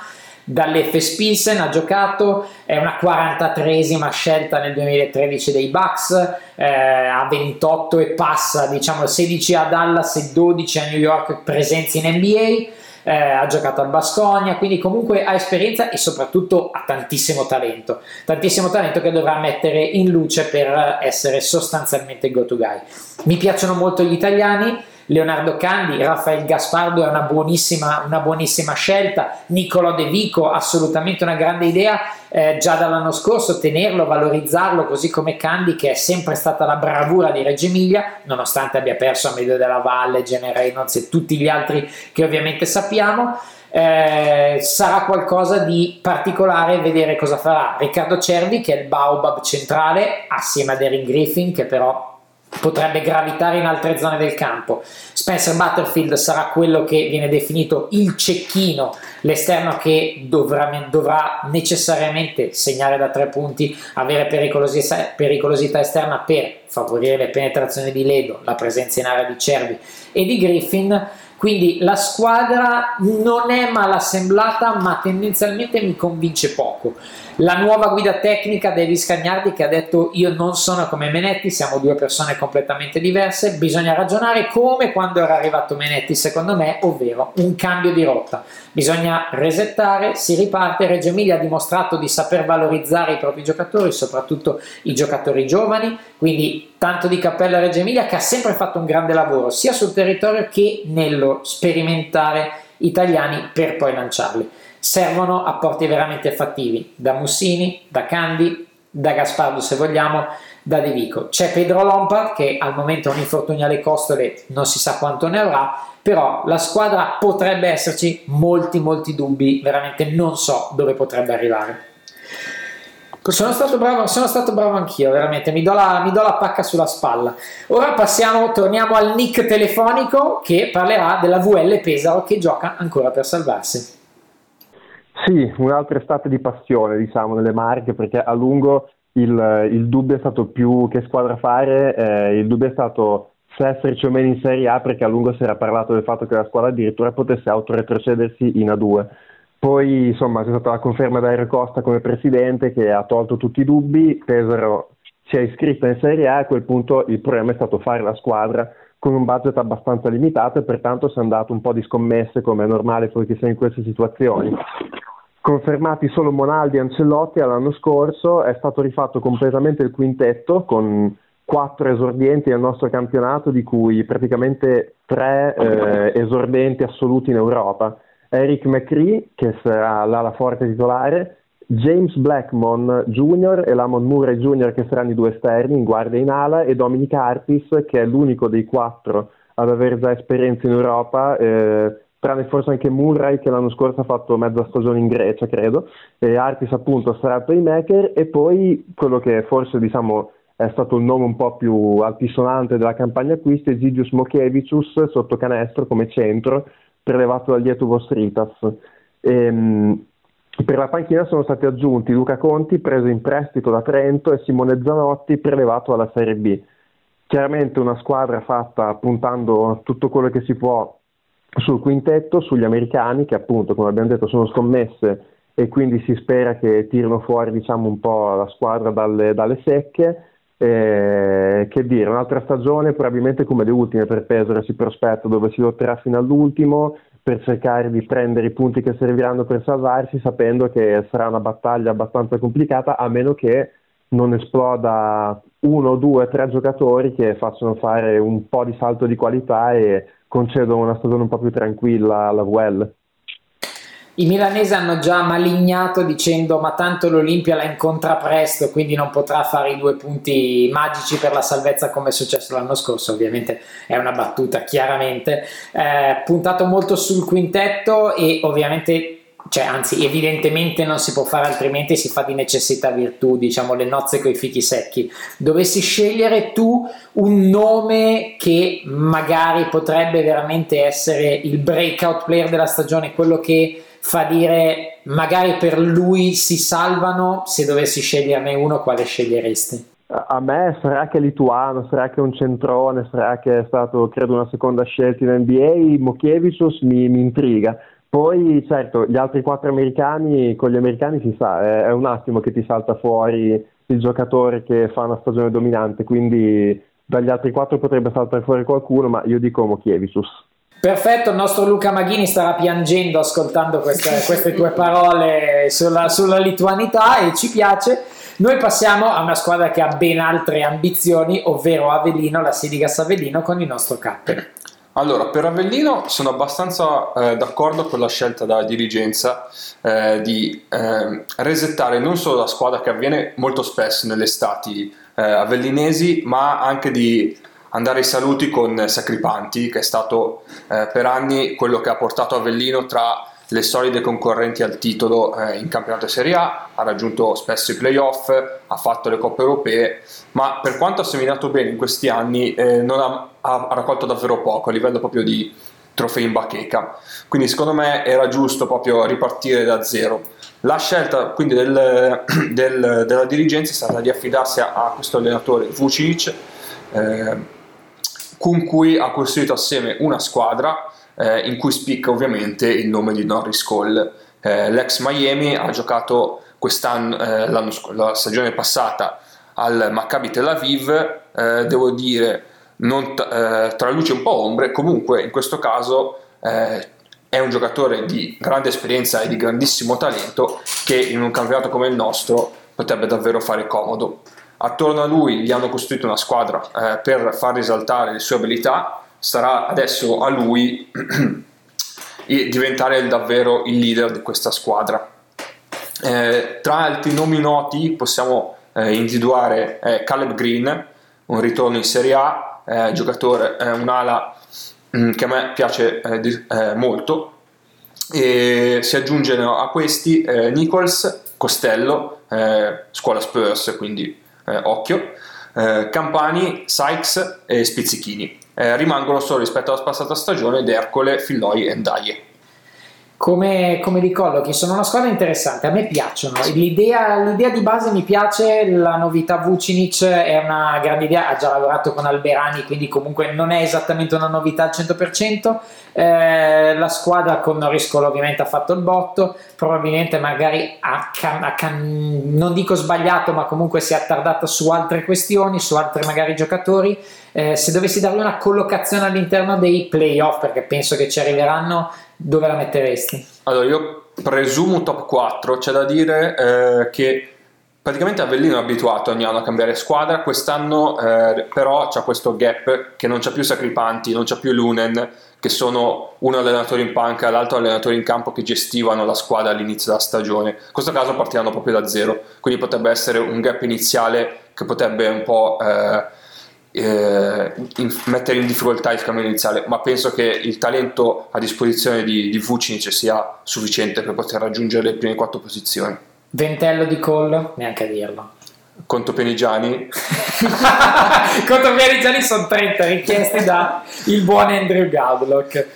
dall'F Pilsen ha giocato, è una 43esima scelta nel 2013 dei Bucks, eh, ha 28 e passa, diciamo 16 a Dallas e 12 a New York presenze in NBA. Eh, ha giocato al Basconia, quindi comunque ha esperienza e soprattutto ha tantissimo talento, tantissimo talento che dovrà mettere in luce per essere sostanzialmente go to guy. Mi piacciono molto gli italiani, Leonardo Candi, Rafael Gaspardo è una buonissima, una buonissima scelta, Niccolò De Vico assolutamente una grande idea eh, già dall'anno scorso, tenerlo, valorizzarlo così come Candi che è sempre stata la bravura di Reggio Emilia nonostante abbia perso a Medio della Valle, Gene Reynolds e tutti gli altri che ovviamente sappiamo. Eh, sarà qualcosa di particolare vedere cosa farà Riccardo Cervi che è il baobab centrale assieme ad Erin Griffin che però potrebbe gravitare in altre zone del campo. Spencer Butterfield sarà quello che viene definito il cecchino, l'esterno che dovrà, dovrà necessariamente segnare da tre punti, avere pericolosità, pericolosità, esterna per favorire le penetrazioni di Ledo, la presenza in area di Cervi e di Griffin. Quindi la squadra non è mal assemblata, ma tendenzialmente mi convince poco la nuova guida tecnica Davis Cagnardi che ha detto io non sono come Menetti, siamo due persone completamente diverse, bisogna ragionare come quando era arrivato Menetti secondo me, ovvero un cambio di rotta. Bisogna resettare, si riparte, Reggio Emilia ha dimostrato di saper valorizzare i propri giocatori, soprattutto i giocatori giovani, quindi tanto di cappello a Reggio Emilia che ha sempre fatto un grande lavoro sia sul territorio che nello sperimentare italiani per poi lanciarli servono apporti veramente fattivi da Mussini, da Candi, da Gaspardo se vogliamo, da De Vico. C'è Pedro Lompa che al momento ha un infortunio alle costole, non si sa quanto ne avrà, però la squadra potrebbe esserci molti molti dubbi, veramente non so dove potrebbe arrivare. Sono stato bravo, sono stato bravo anch'io, veramente, mi do, la, mi do la pacca sulla spalla. Ora passiamo, torniamo al nick telefonico che parlerà della VL Pesaro che gioca ancora per salvarsi. Sì, un'altra estate di passione, diciamo, nelle Marche, perché a lungo il, il dubbio è stato più che squadra fare, eh, il dubbio è stato se esserci o meno in Serie A, perché a lungo si era parlato del fatto che la squadra addirittura potesse autoretrocedersi in A2. Poi, insomma, c'è stata la conferma da Aero Costa come presidente che ha tolto tutti i dubbi, Pesaro si è iscritta in Serie A e a quel punto il problema è stato fare la squadra con un budget abbastanza limitato e pertanto si è andato un po' di scommesse come è normale poi che sia in queste situazioni confermati solo Monaldi e Ancellotti all'anno scorso, è stato rifatto completamente il quintetto con quattro esordienti nel nostro campionato, di cui praticamente tre eh, esordenti assoluti in Europa. Eric McCree, che sarà l'ala forte titolare, James Blackmon Jr. e Lamon Murray Jr. che saranno i due esterni in guardia in ala e Dominic Artis che è l'unico dei quattro ad avere già esperienza in Europa eh, tranne forse anche Murray che l'anno scorso ha fatto mezza stagione in Grecia, credo, e Artis appunto sarà il playmaker e poi quello che forse diciamo è stato il nome un po' più altisonante della campagna acquisti è Gigius Mokevicius sotto canestro come centro prelevato dal Lietuvo Stritas. Ehm, per la panchina sono stati aggiunti Luca Conti preso in prestito da Trento e Simone Zanotti prelevato alla Serie B. Chiaramente una squadra fatta puntando tutto quello che si può sul quintetto, sugli americani che appunto come abbiamo detto sono scommesse e quindi si spera che tirino fuori diciamo, un po' la squadra dalle, dalle secche. Eh, che dire, un'altra stagione probabilmente come le ultime per Pesaro si prospetta dove si lotterà fino all'ultimo per cercare di prendere i punti che serviranno per salvarsi sapendo che sarà una battaglia abbastanza complicata a meno che non esploda uno, due, tre giocatori che facciano fare un po' di salto di qualità e concedono una stagione un po' più tranquilla alla VL. I milanesi hanno già malignato dicendo ma tanto l'Olimpia la incontra presto, quindi non potrà fare i due punti magici per la salvezza come è successo l'anno scorso, ovviamente è una battuta chiaramente, eh, puntato molto sul quintetto e ovviamente cioè anzi evidentemente non si può fare altrimenti si fa di necessità virtù diciamo le nozze coi fichi secchi. Dovessi scegliere tu un nome che magari potrebbe veramente essere il breakout player della stagione quello che fa dire magari per lui si salvano se dovessi sceglierne uno quale sceglieresti? A me sarà che lituano, sarà che un centrone, sarà che è stato credo una seconda scelta in NBA, Mokievicius mi, mi intriga poi certo, gli altri quattro americani, con gli americani si sa, è, è un attimo che ti salta fuori il giocatore che fa una stagione dominante, quindi dagli altri quattro potrebbe saltare fuori qualcuno, ma io dico Mokievicius. Perfetto, il nostro Luca Maghini starà piangendo ascoltando queste, queste tue parole sulla, sulla, lituanità e ci piace. Noi passiamo a una squadra che ha ben altre ambizioni, ovvero Avellino, la Sidigas Avellino con il nostro Capper. Allora, per Avellino sono abbastanza eh, d'accordo con la scelta della dirigenza eh, di eh, resettare non solo la squadra che avviene molto spesso nelle estati eh, avellinesi, ma anche di andare ai saluti con Sacripanti, che è stato eh, per anni quello che ha portato Avellino tra le solide concorrenti al titolo eh, in campionato Serie A, ha raggiunto spesso i playoff, ha fatto le coppe europee, ma per quanto ha seminato bene in questi anni eh, non ha, ha, raccolto davvero poco a livello proprio di trofei in bacheca. Quindi secondo me era giusto proprio ripartire da zero. La scelta quindi del, del, della dirigenza è stata di affidarsi a, a questo allenatore Vucic, eh, con cui ha costruito assieme una squadra eh, in cui spicca ovviamente il nome di Norris Cole. Eh, l'ex Miami ha giocato quest'anno, eh, la stagione passata al Maccabi Tel Aviv, eh, devo dire non t- eh, tra luce un po' ombre, comunque in questo caso eh, è un giocatore di grande esperienza e di grandissimo talento che in un campionato come il nostro potrebbe davvero fare comodo. Attorno a lui gli hanno costruito una squadra eh, per far risaltare le sue abilità sarà adesso a lui [clears throat] diventare davvero il leader di questa squadra. Eh, tra altri nomi noti possiamo eh, individuare eh, Caleb Green, un ritorno in Serie A, eh, giocatore, eh, un'ala mh, mm, che a me piace di, molto. E si aggiungono a questi Nichols, Costello, scuola Spurs, quindi occhio, Campani, Sykes e Spizzichini eh, rimangono solo rispetto alla passata stagione D'Ercole, Filloi e Ndaye. Come, come di collochi, sono una squadra interessante, a me piacciono, l'idea, l'idea, di base mi piace, la novità Vucinic è una grande idea, ha già lavorato con Alberani, quindi comunque non è esattamente una novità al 100%, eh, la squadra con Noriscolo ovviamente ha fatto il botto, probabilmente magari ha, ha, non dico sbagliato, ma comunque si è attardata su altre questioni, su altri magari giocatori, eh, se dovessi dargli una collocazione all'interno dei playoff, perché penso che ci arriveranno dove la metteresti? Allora, io presumo top 4, c'è da dire eh, che praticamente Avellino è abituato ogni anno a cambiare squadra, quest'anno eh, però c'è questo gap che non c'è più Sacripanti, non c'è più Lunen, che sono uno allenatore in panca e l'altro allenatore in campo che gestivano la squadra all'inizio della stagione. In questo caso partiranno proprio da zero, quindi potrebbe essere un gap iniziale che potrebbe un po' eh, eh, in, mettere in difficoltà il cammino iniziale, ma penso che il talento a disposizione di, di Vucinic sia sufficiente per poter raggiungere le prime quattro posizioni. Ventello di call, neanche a dirlo. Conto Penigiani. [laughs] Conto Penigiani sono 30 richieste da il buon Andrew Gavlock.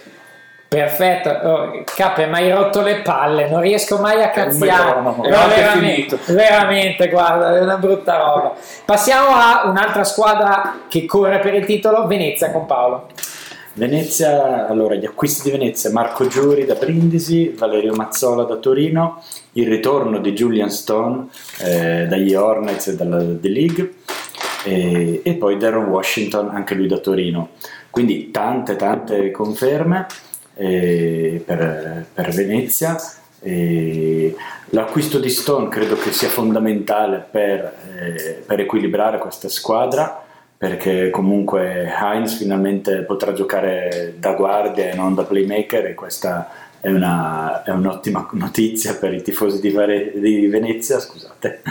Perfetto, oh, Cappe, mi hai rotto le palle, non riesco mai a cazziare. No, veramente, veramente, guarda, è una brutta roba. Passiamo a un'altra squadra che corre per il titolo, Venezia con Paolo. Venezia, allora gli acquisti di Venezia, Marco Giuri da Brindisi, Valerio Mazzola da Torino, il ritorno di Julian Stone eh, dagli Hornets e dalla The League e, e poi Darren Washington, anche lui da Torino. Quindi tante tante conferme eh, per, per, Venezia. E l'acquisto di Stone credo che sia fondamentale per, eh, per, equilibrare questa squadra perché comunque Heinz finalmente potrà giocare da guardia e non da playmaker e questa è, una, è un'ottima notizia per i tifosi di, Vare, di Venezia, scusate.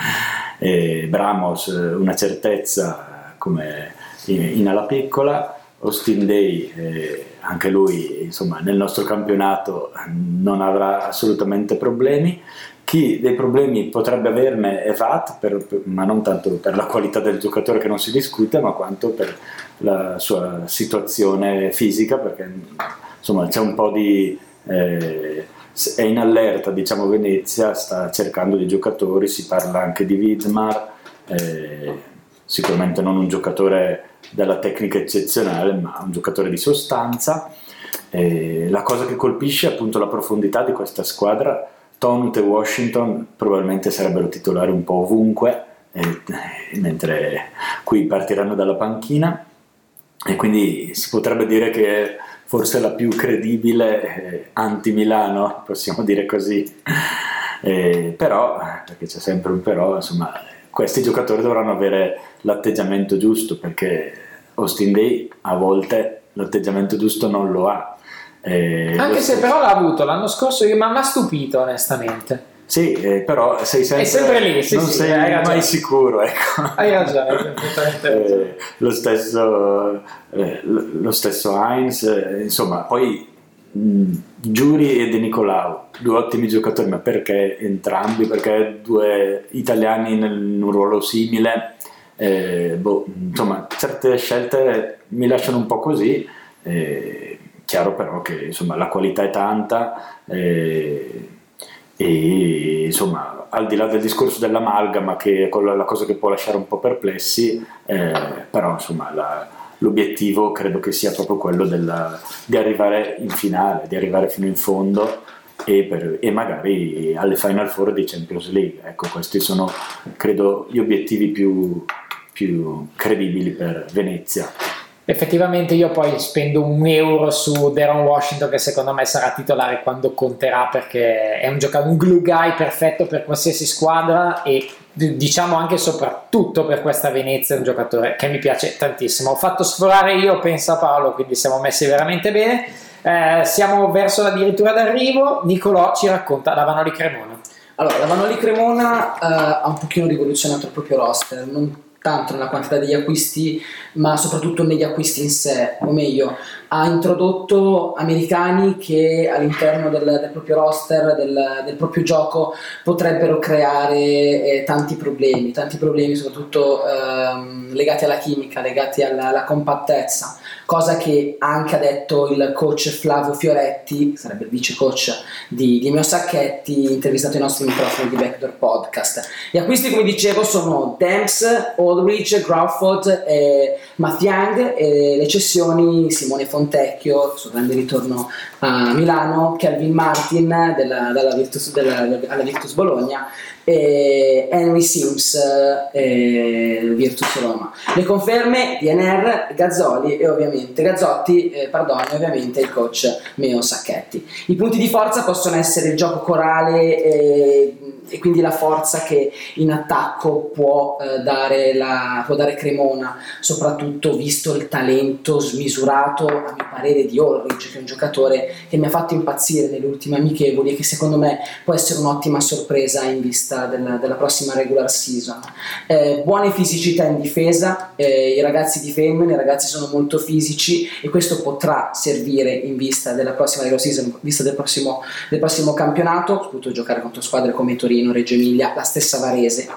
E Bramos, una certezza come in, in ala piccola, Austin Day, eh, anche lui insomma, nel nostro campionato non avrà assolutamente problemi. Chi dei problemi potrebbe averne è VAT, per, ma non tanto per la qualità del giocatore che non si discute, ma quanto per la sua situazione fisica, perché insomma c'è un po' di... Eh, è in allerta, diciamo Venezia, sta cercando di giocatori, si parla anche di Widmar, eh, sicuramente non un giocatore della tecnica eccezionale, ma un giocatore di sostanza. Eh, la cosa che colpisce è appunto la profondità di questa squadra Tonut e Washington probabilmente sarebbero titolari un po' ovunque, eh, mentre qui partiranno dalla panchina e quindi si potrebbe dire che forse la più credibile eh, anti-Milano, possiamo dire così. Eh, però, perché c'è sempre un però, insomma, questi giocatori dovranno avere l'atteggiamento giusto perché Austin Day a volte l'atteggiamento giusto non lo ha eh, Anche se però l'ha avuto l'anno scorso, ma mi ha stupito onestamente. Sì, eh, però sei sempre, sempre lì, sì, non sì, sei mai sicuro. Ecco. Hai ragione, eh, lo, stesso, eh, lo stesso Heinz, eh, insomma, poi mh, Giuri e De Nicolau, due ottimi giocatori, ma perché entrambi? Perché due italiani in un ruolo simile? Eh, boh, insomma, certe scelte mi lasciano un po' così. Eh, chiaro però che insomma, la qualità è tanta eh, e insomma al di là del discorso dell'amalgama che è la cosa che può lasciare un po' perplessi eh, però insomma la, l'obiettivo credo che sia proprio quello della, di arrivare in finale di arrivare fino in fondo e, per, e, magari alle Final Four di Champions League ecco questi sono credo gli obiettivi più, più credibili per Venezia. Effettivamente io poi spendo un euro su Deron Washington che secondo me sarà titolare quando conterà perché è un giocatore, un glue guy perfetto per qualsiasi squadra e diciamo anche e soprattutto per questa Venezia è un giocatore che mi piace tantissimo. Ho fatto sforare io pensa Paolo quindi siamo messi veramente bene. Eh, siamo verso la dirittura d'arrivo. Nicolò ci racconta la Vanoli Cremona. Allora la Vanoli Cremona eh, ha un pochino rivoluzionato il proprio roster. Non tanto nella quantità degli acquisti, ma soprattutto negli acquisti in sé, o meglio, ha introdotto americani che all'interno del, del proprio roster, del, del, proprio gioco, potrebbero creare eh, tanti problemi, tanti problemi soprattutto ehm, legati alla chimica, legati alla, alla, compattezza, cosa che anche ha detto il coach Flavio Fioretti, sarebbe il vice coach di, di Mio Sacchetti, intervistato ai nostri microfoni di Backdoor Podcast. Gli acquisti, come dicevo, sono Demps, Aldridge, Crawford e Mathiang e le cessioni Simone Fontecchio, suo grande ritorno a Milano, Kelvin Martin della, della Virtus, della, alla Virtus Bologna e Henry Sims e Virtus Roma. Le conferme DNR, Gazzoli e ovviamente Gazzotti, eh, pardon, e ovviamente il coach Meo Sacchetti. I punti di forza possono essere il gioco corale e e quindi la forza che in attacco può, eh, dare, la, può dare Cremona, soprattutto visto il talento smisurato, a mio parere, di Ulrich, che è un giocatore che mi ha fatto impazzire nelle ultime amichevoli e che secondo me può essere un'ottima sorpresa in vista della, della prossima regular season. Eh, buone fisicità in difesa, eh, i ragazzi difendono, i ragazzi sono molto fisici e questo potrà servire in vista della prossima regular season, in vista del prossimo, del prossimo campionato, soprattutto giocare contro squadre come Torino, Reggio Emilia, la stessa Varese.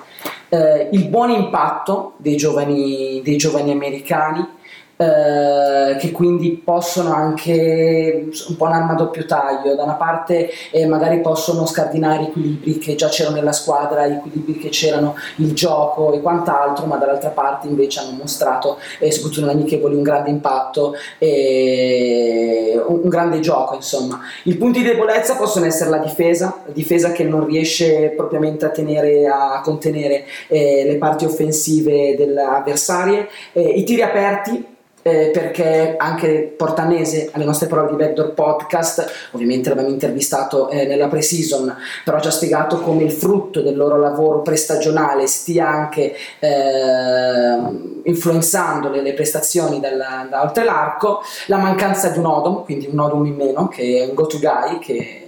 Eh, il buon impatto dei giovani, dei giovani americani eh, che quindi possono anche un po' un'arma a doppio taglio, da una parte eh, magari possono scardinare equilibri che già c'erano nella squadra, equilibri che c'erano il gioco e quant'altro, ma dall'altra parte invece hanno mostrato, eh, soprattutto nell'amichevoli, un grande impatto e un, un grande gioco insomma. I punti di debolezza possono essere la difesa, la difesa che non riesce propriamente a tenere, a contenere eh, le parti offensive delle avversarie, eh, i tiri aperti eh, perché anche portanese alle nostre parole di Backdoor Podcast, ovviamente l'abbiamo intervistato eh, nella pre-season, però ha già spiegato come il frutto del loro lavoro prestagionale stia anche eh, influenzando le, le prestazioni dalla, da oltre l'arco, la mancanza di un Odom, quindi un Odom in meno, che è un go-to guy, che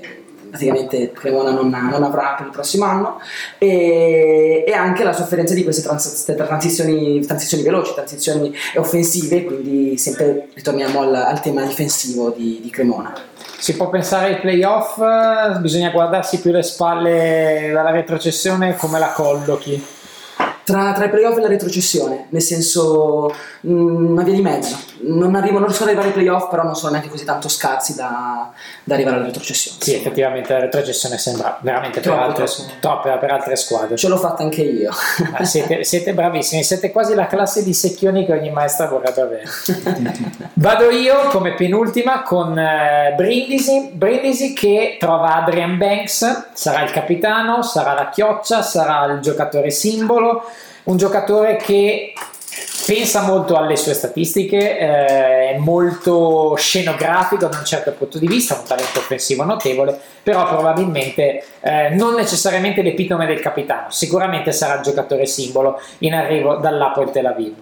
praticamente Cremona non, non, avrà per il prossimo anno e, e anche la sofferenza di queste trans, transizioni, transizioni, veloci, transizioni offensive, quindi sempre ritorniamo al, al tema difensivo di, di Cremona. Si può pensare ai playoff, bisogna guardarsi più le spalle dalla retrocessione come la collochi tra, tra i playoff e la retrocessione, nel senso mh, mm, una via di mezzo. Non, arrivo, non riesco ad arrivare ai playoff, però non sono neanche così tanto scarsi da, da arrivare alla retrocessione. Sì, effettivamente la retrocessione sembra veramente per, altre, troppo, per altre squadre. Ce l'ho fatta anche io. Ah, siete, siete, bravissimi, siete quasi la classe di secchioni che ogni maestra vorrebbe avere. [laughs] Vado io come penultima con eh, Brindisi, Brindisi che trova Adrian Banks, sarà il capitano, sarà la chioccia, sarà il giocatore simbolo un giocatore che pensa molto alle sue statistiche, eh, è molto scenografico da un certo punto di vista, un talento offensivo notevole, però probabilmente eh, non necessariamente l'epitome del capitano, sicuramente sarà il giocatore simbolo in arrivo dall'Apoel Tel Aviv.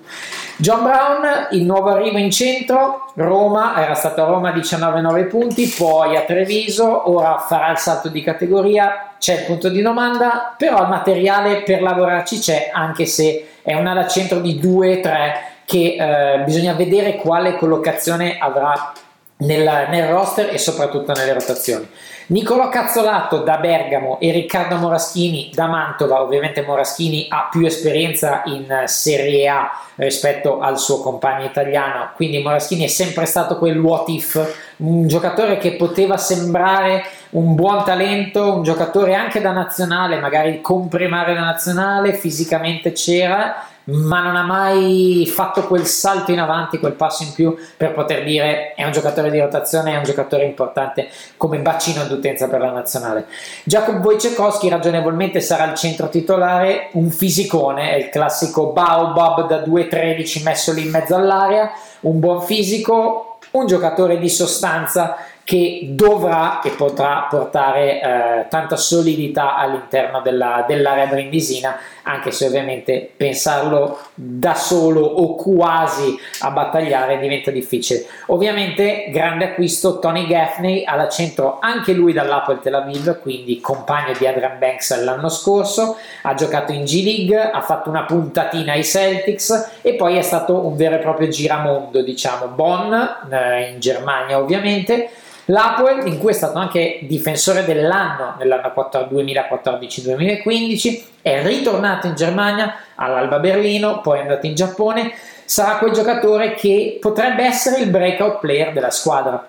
John Brown, il nuovo arrivo in centro, Roma, era stato a Roma 19-9 punti, poi a Treviso, ora farà il salto di categoria, c'è il punto di domanda, però il materiale per lavorarci c'è, anche se è un'ala centro di 2-3 che eh, bisogna vedere quale collocazione avrà nel, nel roster e soprattutto nelle rotazioni. Nicolò Cazzolato da Bergamo e Riccardo Moraschini da Mantova, ovviamente Moraschini ha più esperienza in Serie A rispetto al suo compagno italiano, quindi Moraschini è sempre stato quel what if, un giocatore che poteva sembrare un buon talento, un giocatore anche da nazionale, magari comprimare da nazionale, fisicamente c'era, ma non ha mai fatto quel salto in avanti, quel passo in più per poter dire è un giocatore di rotazione, è un giocatore importante come bacino d'utenza per la nazionale. Jacob Wojciechowski ragionevolmente sarà il centro titolare, un fisicone, è il classico Baobab da 2-13 messo lì in mezzo all'area, un buon fisico, un giocatore di sostanza che dovrà e potrà portare eh, tanta solidità all'interno della, dell'area brindisina, anche se ovviamente pensarlo da solo o quasi a battagliare diventa difficile. Ovviamente grande acquisto Tony Gaffney alla centro anche lui dall'Apple Tel Aviv, quindi compagno di Adrian Banks l'anno scorso, ha giocato in G League, ha fatto una puntatina ai Celtics e poi è stato un vero e proprio giramondo, diciamo, Bonn eh, in Germania ovviamente L'Apoel, in cui è stato anche difensore dell'anno nell'anno 2014-2015, è ritornato in Germania all'Alba Berlino, poi è andato in Giappone, sarà quel giocatore che potrebbe essere il breakout player della squadra.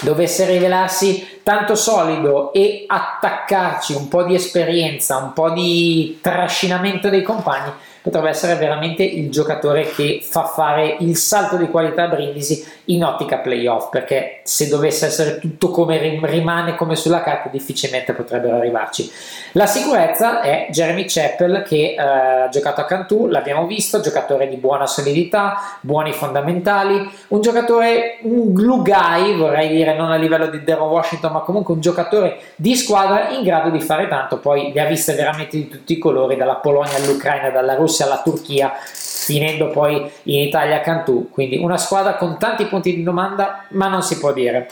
Dovesse rivelarsi tanto solido e attaccarci un po' di esperienza, un po' di trascinamento dei compagni, potrebbe essere veramente il giocatore che fa fare il salto di qualità a Brindisi in ottica playoff perché se dovesse essere tutto come rimane come sulla carta difficilmente potrebbero arrivarci. La sicurezza è Jeremy Chappell che eh, ha giocato a Cantù l'abbiamo visto, giocatore di buona solidità buoni fondamentali un giocatore, un glue guy vorrei dire non a livello di Darren Washington ma comunque un giocatore di squadra in grado di fare tanto poi li ha viste veramente di tutti i colori dalla Polonia all'Ucraina, dalla Russia Russia alla Turchia, finendo poi in Italia a Cantù. Quindi una squadra con tanti punti di domanda, ma non si può dire.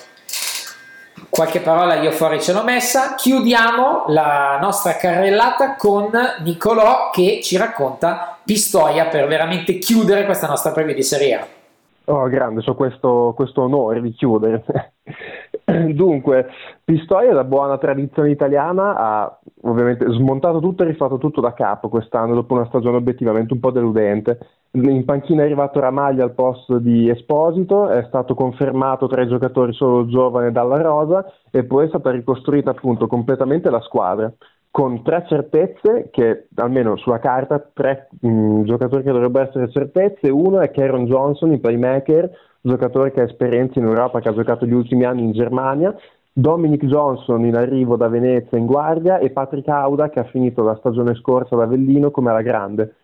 Qualche parola io fuori ce l'ho messa. Chiudiamo la nostra carrellata con Nicolò che ci racconta Pistoia per veramente chiudere questa nostra preview di Serie A. Oh, grande, so questo, questo onore di chiudere. Dunque, Pistoia, da buona tradizione italiana, ha ovviamente smontato tutto e rifatto tutto da capo quest'anno, dopo una stagione obiettivamente un po' deludente. In panchina è arrivato Ramaglia al posto di Esposito, è stato confermato tra i giocatori solo giovane dalla Rosa e poi è stata ricostruita appunto completamente la squadra con tre certezze che almeno sulla carta tre mh, mm, giocatori che dovrebbero essere certezze uno è Karen Johnson il playmaker giocatore che ha esperienza in Europa che ha giocato gli ultimi anni in Germania Dominic Johnson in arrivo da Venezia in guardia e Patrick Auda che ha finito la stagione scorsa ad Avellino come alla grande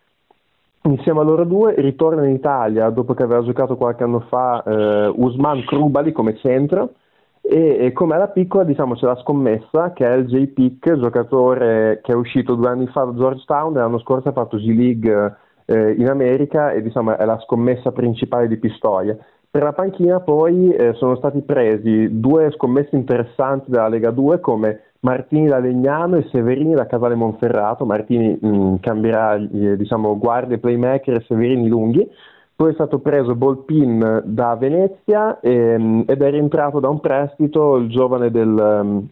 insieme a loro due ritorna in Italia dopo che aveva giocato qualche anno fa eh, Usman Krubali come centro e, e come alla piccola diciamo c'è la scommessa che è il J. Pick, giocatore che è uscito due anni fa da Georgetown e l'anno scorso ha fatto G-League eh, in America e diciamo è la scommessa principale di Pistoia. Per la panchina poi eh, sono stati presi due scommesse interessanti della Lega 2 come Martini da Legnano e Severini da Casale Monferrato. Martini mh, cambierà eh, diciamo, guardie, playmaker e Severini lunghi. Poi è stato preso Bolpin da Venezia e, ed è rientrato da un prestito il giovane del,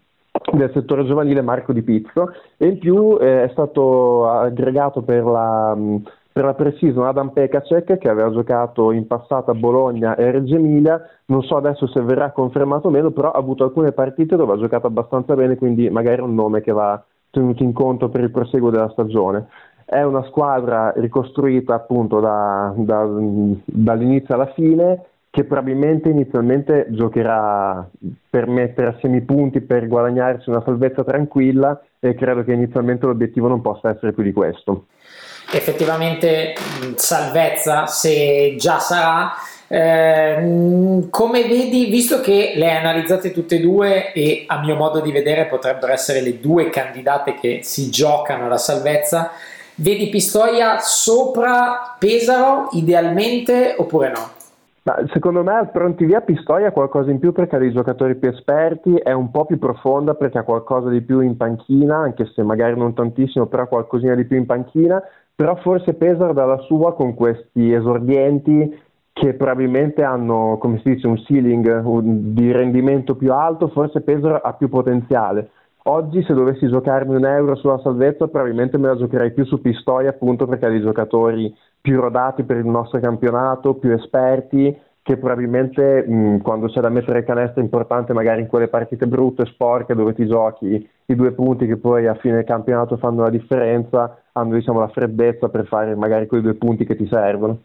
del settore giovanile Marco Di Pizzo e in più eh, è stato aggregato per la, per la pre-season Adam Pekacek che aveva giocato in passato a Bologna e Reggio Emilia, non so adesso se verrà confermato o meno, però ha avuto alcune partite dove ha giocato abbastanza bene, quindi magari è un nome che va tenuto in conto per il proseguo della stagione. È una squadra ricostruita appunto da, da, dall'inizio alla fine che probabilmente inizialmente giocherà per mettere a semipunti per guadagnarsi una salvezza tranquilla e credo che inizialmente l'obiettivo non possa essere più di questo effettivamente salvezza se già sarà. Eh, come vedi, visto che le hai analizzate tutte e due e a mio modo di vedere potrebbero essere le due candidate che si giocano la salvezza, vedi Pistoia sopra Pesaro idealmente oppure no? Ma secondo me al pronti via Pistoia ha qualcosa in più perché ha dei giocatori più esperti, è un po' più profonda perché ha qualcosa di più in panchina, anche se magari non tantissimo, però qualcosina di più in panchina però forse Pesaro dalla sua con questi esordienti che probabilmente hanno, come si dice, un ceiling di rendimento più alto, forse Pesaro ha più potenziale. Oggi se dovessi giocarmi un euro sulla salvezza probabilmente me la giocherei più su Pistoia appunto perché ha dei giocatori più rodati per il nostro campionato, più esperti, che probabilmente mh, quando c'è da mettere canestro importante magari in quelle partite brutte, sporche dove ti giochi i due punti che poi a fine campionato fanno la differenza, hanno diciamo, la freddezza per fare magari quei due punti che ti servono.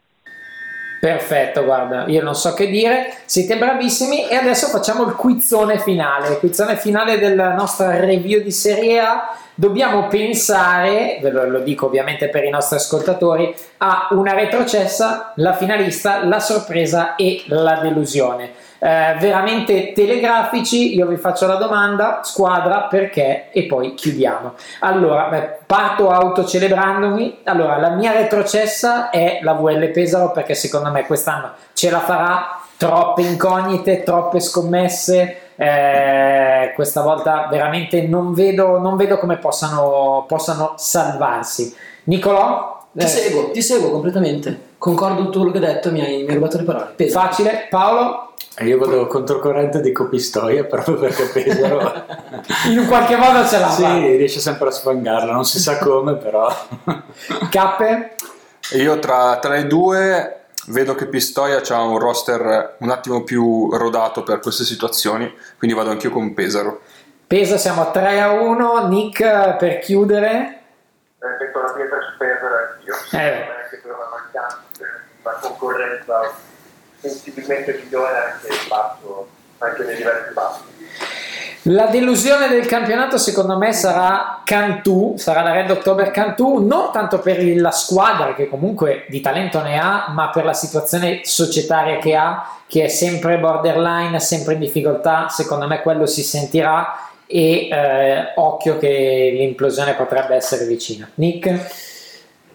Perfetto, guarda, io non so che dire, siete bravissimi e adesso facciamo il quizzone finale, il quizzone finale della nostra review di Serie A. Dobbiamo pensare, ve lo, lo dico ovviamente per i nostri ascoltatori, a una retrocessa, la finalista, la sorpresa e la delusione eh, veramente telegrafici. Io vi faccio la domanda, squadra, perché e poi chiudiamo. Allora, beh, parto autocelebrandomi. Allora, la mia retrocessa è la VL Pesaro perché secondo me quest'anno ce la farà. Troppe incognite, troppe scommesse. Eh, questa volta veramente non vedo, non vedo come possano, possano salvarsi. Nicolò? Ti eh. seguo, ti seguo completamente. Concordo tutto quello che hai detto, mi hai, mi hai rubato le parole. Peso. Facile, Paolo? Io vado controcorrente di Copistoia proprio perché Pesaro [laughs] in un qualche modo ce l'ha. Sì, riesce sempre a sfangarla, non si sa come, però. Cappe? Io tra, tra le due vedo che Pistoia ha un roster un attimo più rodato per queste situazioni, quindi vado anch'io con Pesaro. Pesa siamo a 3 a 1, Nick per chiudere. Metto la pietra su Pesaro anch'io. Eh. Anche per una mancanza, una concorrenza sensibilmente migliore anche il basso, anche nei livelli bassi. La delusione del campionato secondo me sarà Cantù, sarà la Red October Cantù, non tanto per la squadra che comunque di talento ne ha, ma per la situazione societaria che ha, che è sempre borderline, sempre in difficoltà, secondo me quello si sentirà e eh, occhio che l'implosione potrebbe essere vicina. Nick?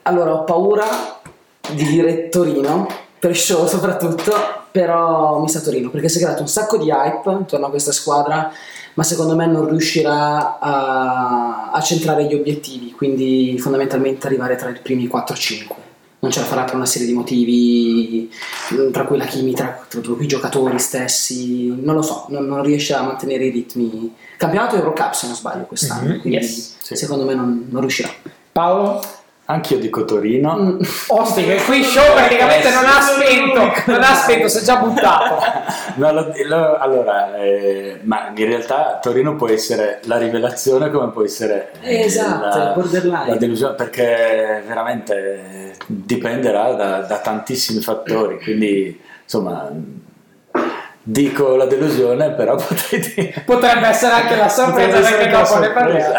Allora ho paura di dire Torino per show soprattutto, però mi sa Torino perché si è creato un sacco di hype intorno a questa squadra, ma secondo me non riuscirà a, a centrare gli obiettivi, quindi fondamentalmente arrivare tra i primi 4-5 non ce la farà per una serie di motivi, tra cui la chimica, tra, tra cui i giocatori stessi, non lo so, non, non, riesce a mantenere i ritmi. Campionato Eurocup se non sbaglio quest'anno, mm-hmm, quindi yes, secondo me non, non riuscirà. Paolo? Anch'io dico Torino. Mm. Osti, che qui [laughs] show praticamente eh, non ha spento, non ha spento, si è già buttato. [laughs] no, lo, lo, allora, eh, ma in realtà Torino può essere la rivelazione come può essere eh, esatto, la, borderline. la delusione, perché veramente dipenderà da, da tantissimi fattori, quindi insomma dico la delusione, però [laughs] potrebbe essere anche la sorpresa perché dopo ne parliamo.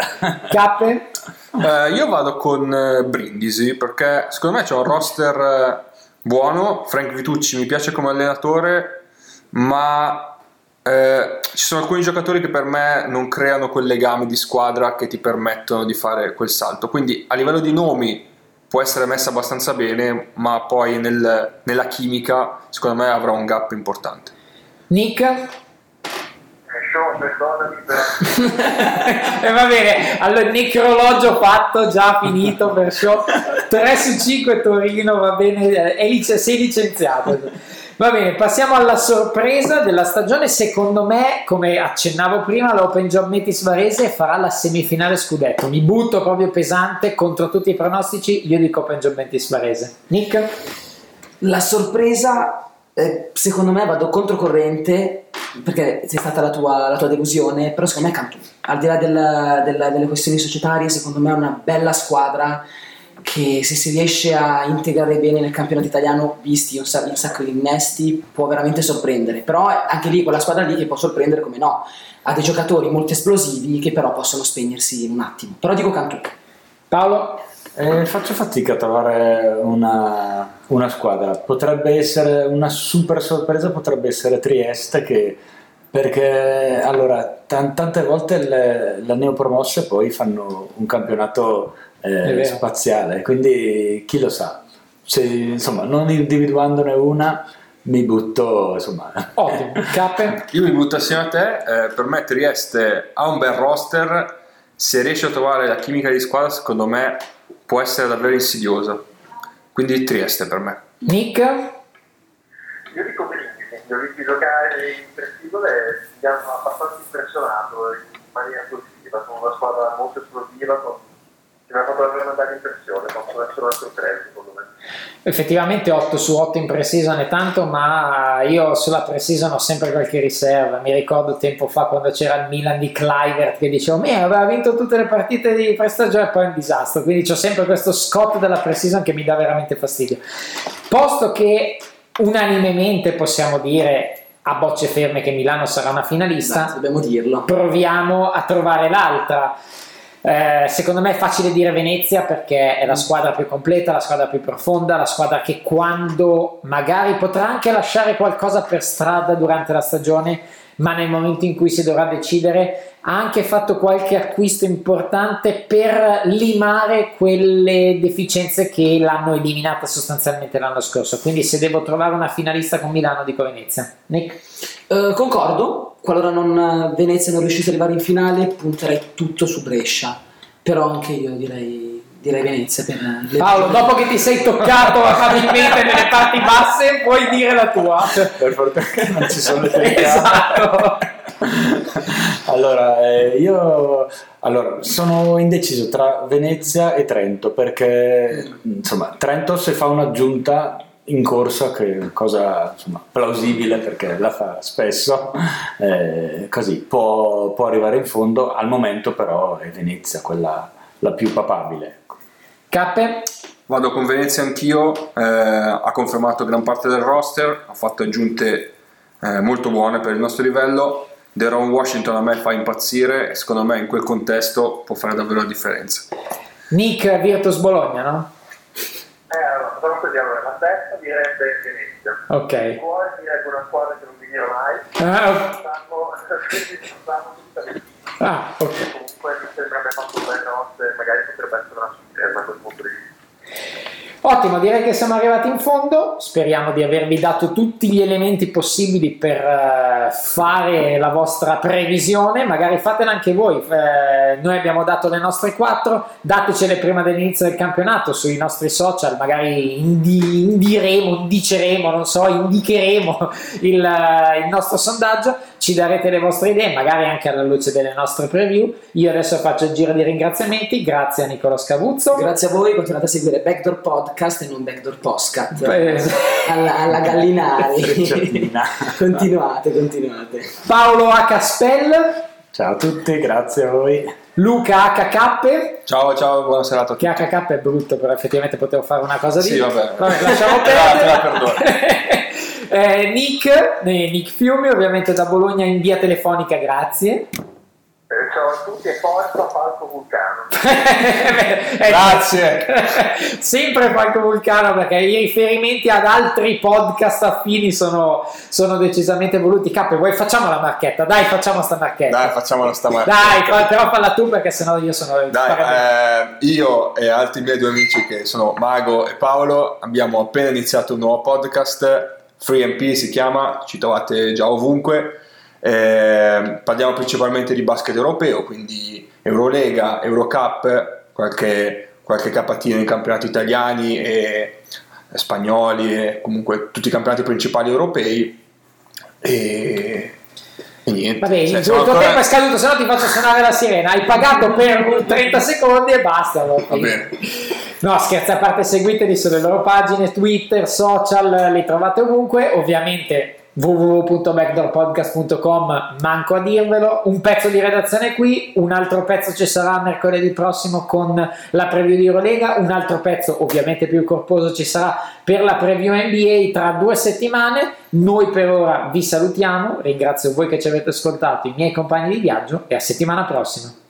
Cappe? Eh, io vado con eh, Brindisi perché secondo me c'è un roster eh, buono. Frank Vitucci mi piace come allenatore, ma eh, ci sono alcuni giocatori che per me non creano quel legame di squadra che ti permettono di fare quel salto. Quindi a livello di nomi può essere messa abbastanza bene, ma poi nel- nella chimica secondo me avrà un gap importante. Nick? Show, perdonami, però E va bene, allora necrologio fatto, già finito per show 3 su 5 Torino, va bene, è lic- sei licenziato. Va bene, passiamo alla sorpresa della stagione. Secondo me, come accennavo prima, l'Open Job Metis Varese farà la semifinale scudetto. Mi butto proprio pesante contro tutti i pronostici. Io dico Open Job Metis Varese. Nick? La sorpresa, eh, secondo me, vado controcorrente perché sei stata la tua, la tua delusione, però secondo me Cantù. Al di là della- della- delle questioni societarie, secondo me è una bella squadra che se si riesce a integrare bene nel campionato italiano, visti un, un sacco di innesti, può veramente sorprendere. Però anche lì quella squadra lì che può sorprendere come no. Ha dei giocatori molto esplosivi che però possono spegnersi in un attimo. Però dico Cantù. Paolo? Eh, faccio fatica a trovare una, una squadra. Potrebbe essere una super sorpresa, potrebbe essere Trieste che perché allora tan- tante volte le, le neopromosse poi fanno un campionato eh, spaziale, quindi chi lo sa. Se, insomma, non individuandone una, mi butto insomma. Ottimo. Cappe? Io mi butto assieme a te, eh, per me Trieste ha un bel roster, se riesce a trovare la chimica di squadra secondo me può essere davvero insidiosa. Quindi Trieste per me. Nick? io dico Brindisi, li ho visti giocare in e mi hanno abbastanza impressionato in maniera positiva, sono una squadra molto esplosiva, mi ha fatto davvero una bella impressione, possono essere una sorpresa secondo me. Effettivamente 8 su 8 in pre-season è tanto, ma io sulla pre-season ho sempre qualche riserva. Mi ricordo tempo fa quando c'era il Milan di Clivert che dicevo, mi aveva vinto tutte le partite di pre-stagione e poi è un disastro. Quindi ho sempre questo scotto della pre-season che mi dà veramente fastidio. Posto che unanimemente possiamo dire a bocce ferme che Milano sarà una finalista, dobbiamo dirlo. Proviamo a trovare l'altra. Eh, secondo me è facile dire Venezia perché è la squadra più completa, la squadra più profonda, la squadra che quando magari potrà anche lasciare qualcosa per strada durante la stagione, ma nel momento in cui si dovrà decidere ha anche fatto qualche acquisto importante per limare quelle deficienze che l'hanno eliminata sostanzialmente l'anno scorso. Quindi se devo trovare una finalista con Milano dico Venezia. Nick? Eh, concordo, qualora non, Venezia non riuscisse ad arrivare in finale, punterei tutto su Brescia. Però anche io direi, direi Venezia per le Paolo, dopo che ti sei toccato amabilmente [laughs] nelle parti basse, puoi dire la tua. Per fortuna non ci sono le telecamere. Esatto. [laughs] Allora, eh, io allora, sono indeciso tra Venezia e Trento perché insomma, Trento se fa un'aggiunta in corsa, che è cosa insomma, plausibile perché la fa spesso, eh, così può, può arrivare in fondo. Al momento, però, è Venezia quella la più papabile. Cappe? Vado con Venezia anch'io, eh, ha confermato gran parte del roster, ha fatto aggiunte eh, molto buone per il nostro livello. Deron Washington a me fa impazzire e secondo me in quel contesto può fare davvero la differenza. Nick Virtus Bologna, no? Eh, così, allora, la testa direbbe Venezia. Ok. Cuore direbbe una squadra che non dirò mai. Ah, le [laughs] Ah, ok. Comunque mi sembra abbia fatto un bel roster, magari potrebbe essere una sorpresa a quel punto di vista. Ottimo, direi che siamo arrivati in fondo. Speriamo di avervi dato tutti gli elementi possibili per eh, fare la vostra previsione. Magari fatela anche voi. Eh, noi abbiamo dato le nostre quattro, datecele prima dell'inizio del campionato sui nostri social. Magari indi- indiremo, indiceremo, non so, indicheremo il, eh, il nostro sondaggio. Ci darete le vostre idee, magari anche alla luce delle nostre preview. Io adesso faccio il giro di ringraziamenti. Grazie a Nicolo Scavuzzo. Grazie a voi, continuate a seguire Backdoor Podcast e non Backdoor Postcat. Beh, alla, [laughs] alla Gallinari. Continuate, continuate. Paolo H. Spell, Ciao a tutti, grazie a voi. Luca HK, Ciao, ciao, buona serata a tutti. che HK è brutto, però effettivamente potevo fare una cosa di... Sì, vabbè. lasciamo Te la- [laughs] te la perdere. [laughs] Eh, Nick, eh, Nick Fiumi, ovviamente da Bologna in via telefonica, grazie. Eh, ciao a tutti e forza Falco Vulcano. [laughs] Grazie. [laughs] Sempre Falco Vulcano perché i riferimenti ad altri podcast affini sono, sono decisamente voluti. Capo, vuoi facciamo la marchetta? Dai, facciamo sta marchetta. Dai, facciamola stamattina. Dai, fa- però falla tu perché sennò io sono Dai, eh, io e altri miei due amici che sono Mago e Paolo abbiamo appena iniziato un nuovo podcast, Free MP si chiama, ci trovate già ovunque. Eh, parliamo principalmente di basket europeo, quindi Eurolega, Eurocup, qualche, qualche capatino in campionati italiani e spagnoli e comunque tutti i campionati principali europei. E, e niente. Va bene, Cioè, il tuo ancora- tempo è scaduto, se no ti faccio suonare la sirena. Hai pagato per 30 secondi e basta. Va bene. No, scherzi a parte, seguiteli sulle loro pagine, Twitter, social, li trovate ovunque. Ovviamente www.backdoorpodcast.com, manco a dirvelo. Un pezzo di redazione qui, un altro pezzo ci sarà mercoledì prossimo con la preview di Eurolega, un altro pezzo ovviamente più corposo ci sarà per la preview NBA tra due settimane. Noi per ora vi salutiamo, ringrazio voi che ci avete ascoltato, i miei compagni di viaggio e a settimana prossima.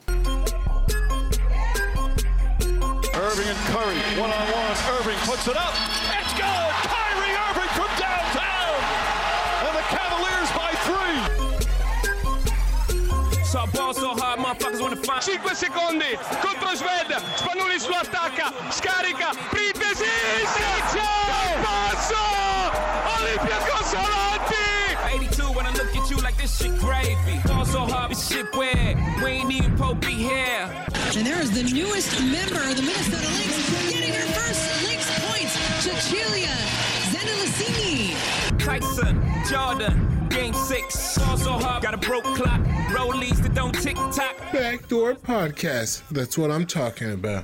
5 secondi contro Sved, Spanulis lo attacca, scarica, Pripesi, Sergio, passo, Olympiacos avanti! 82 when I look at you like this shit gravy. Ball so hard, this shit weird, we ain't even Pope here. And there is the newest member of the Minnesota Lynx getting her first Lynx points, Cecilia Zendelicini. Tyson, Jordan, game six. Ball so hard, got a broke clock, rollies that don't tick tock. Backdoor Podcast. That's what I'm talking about.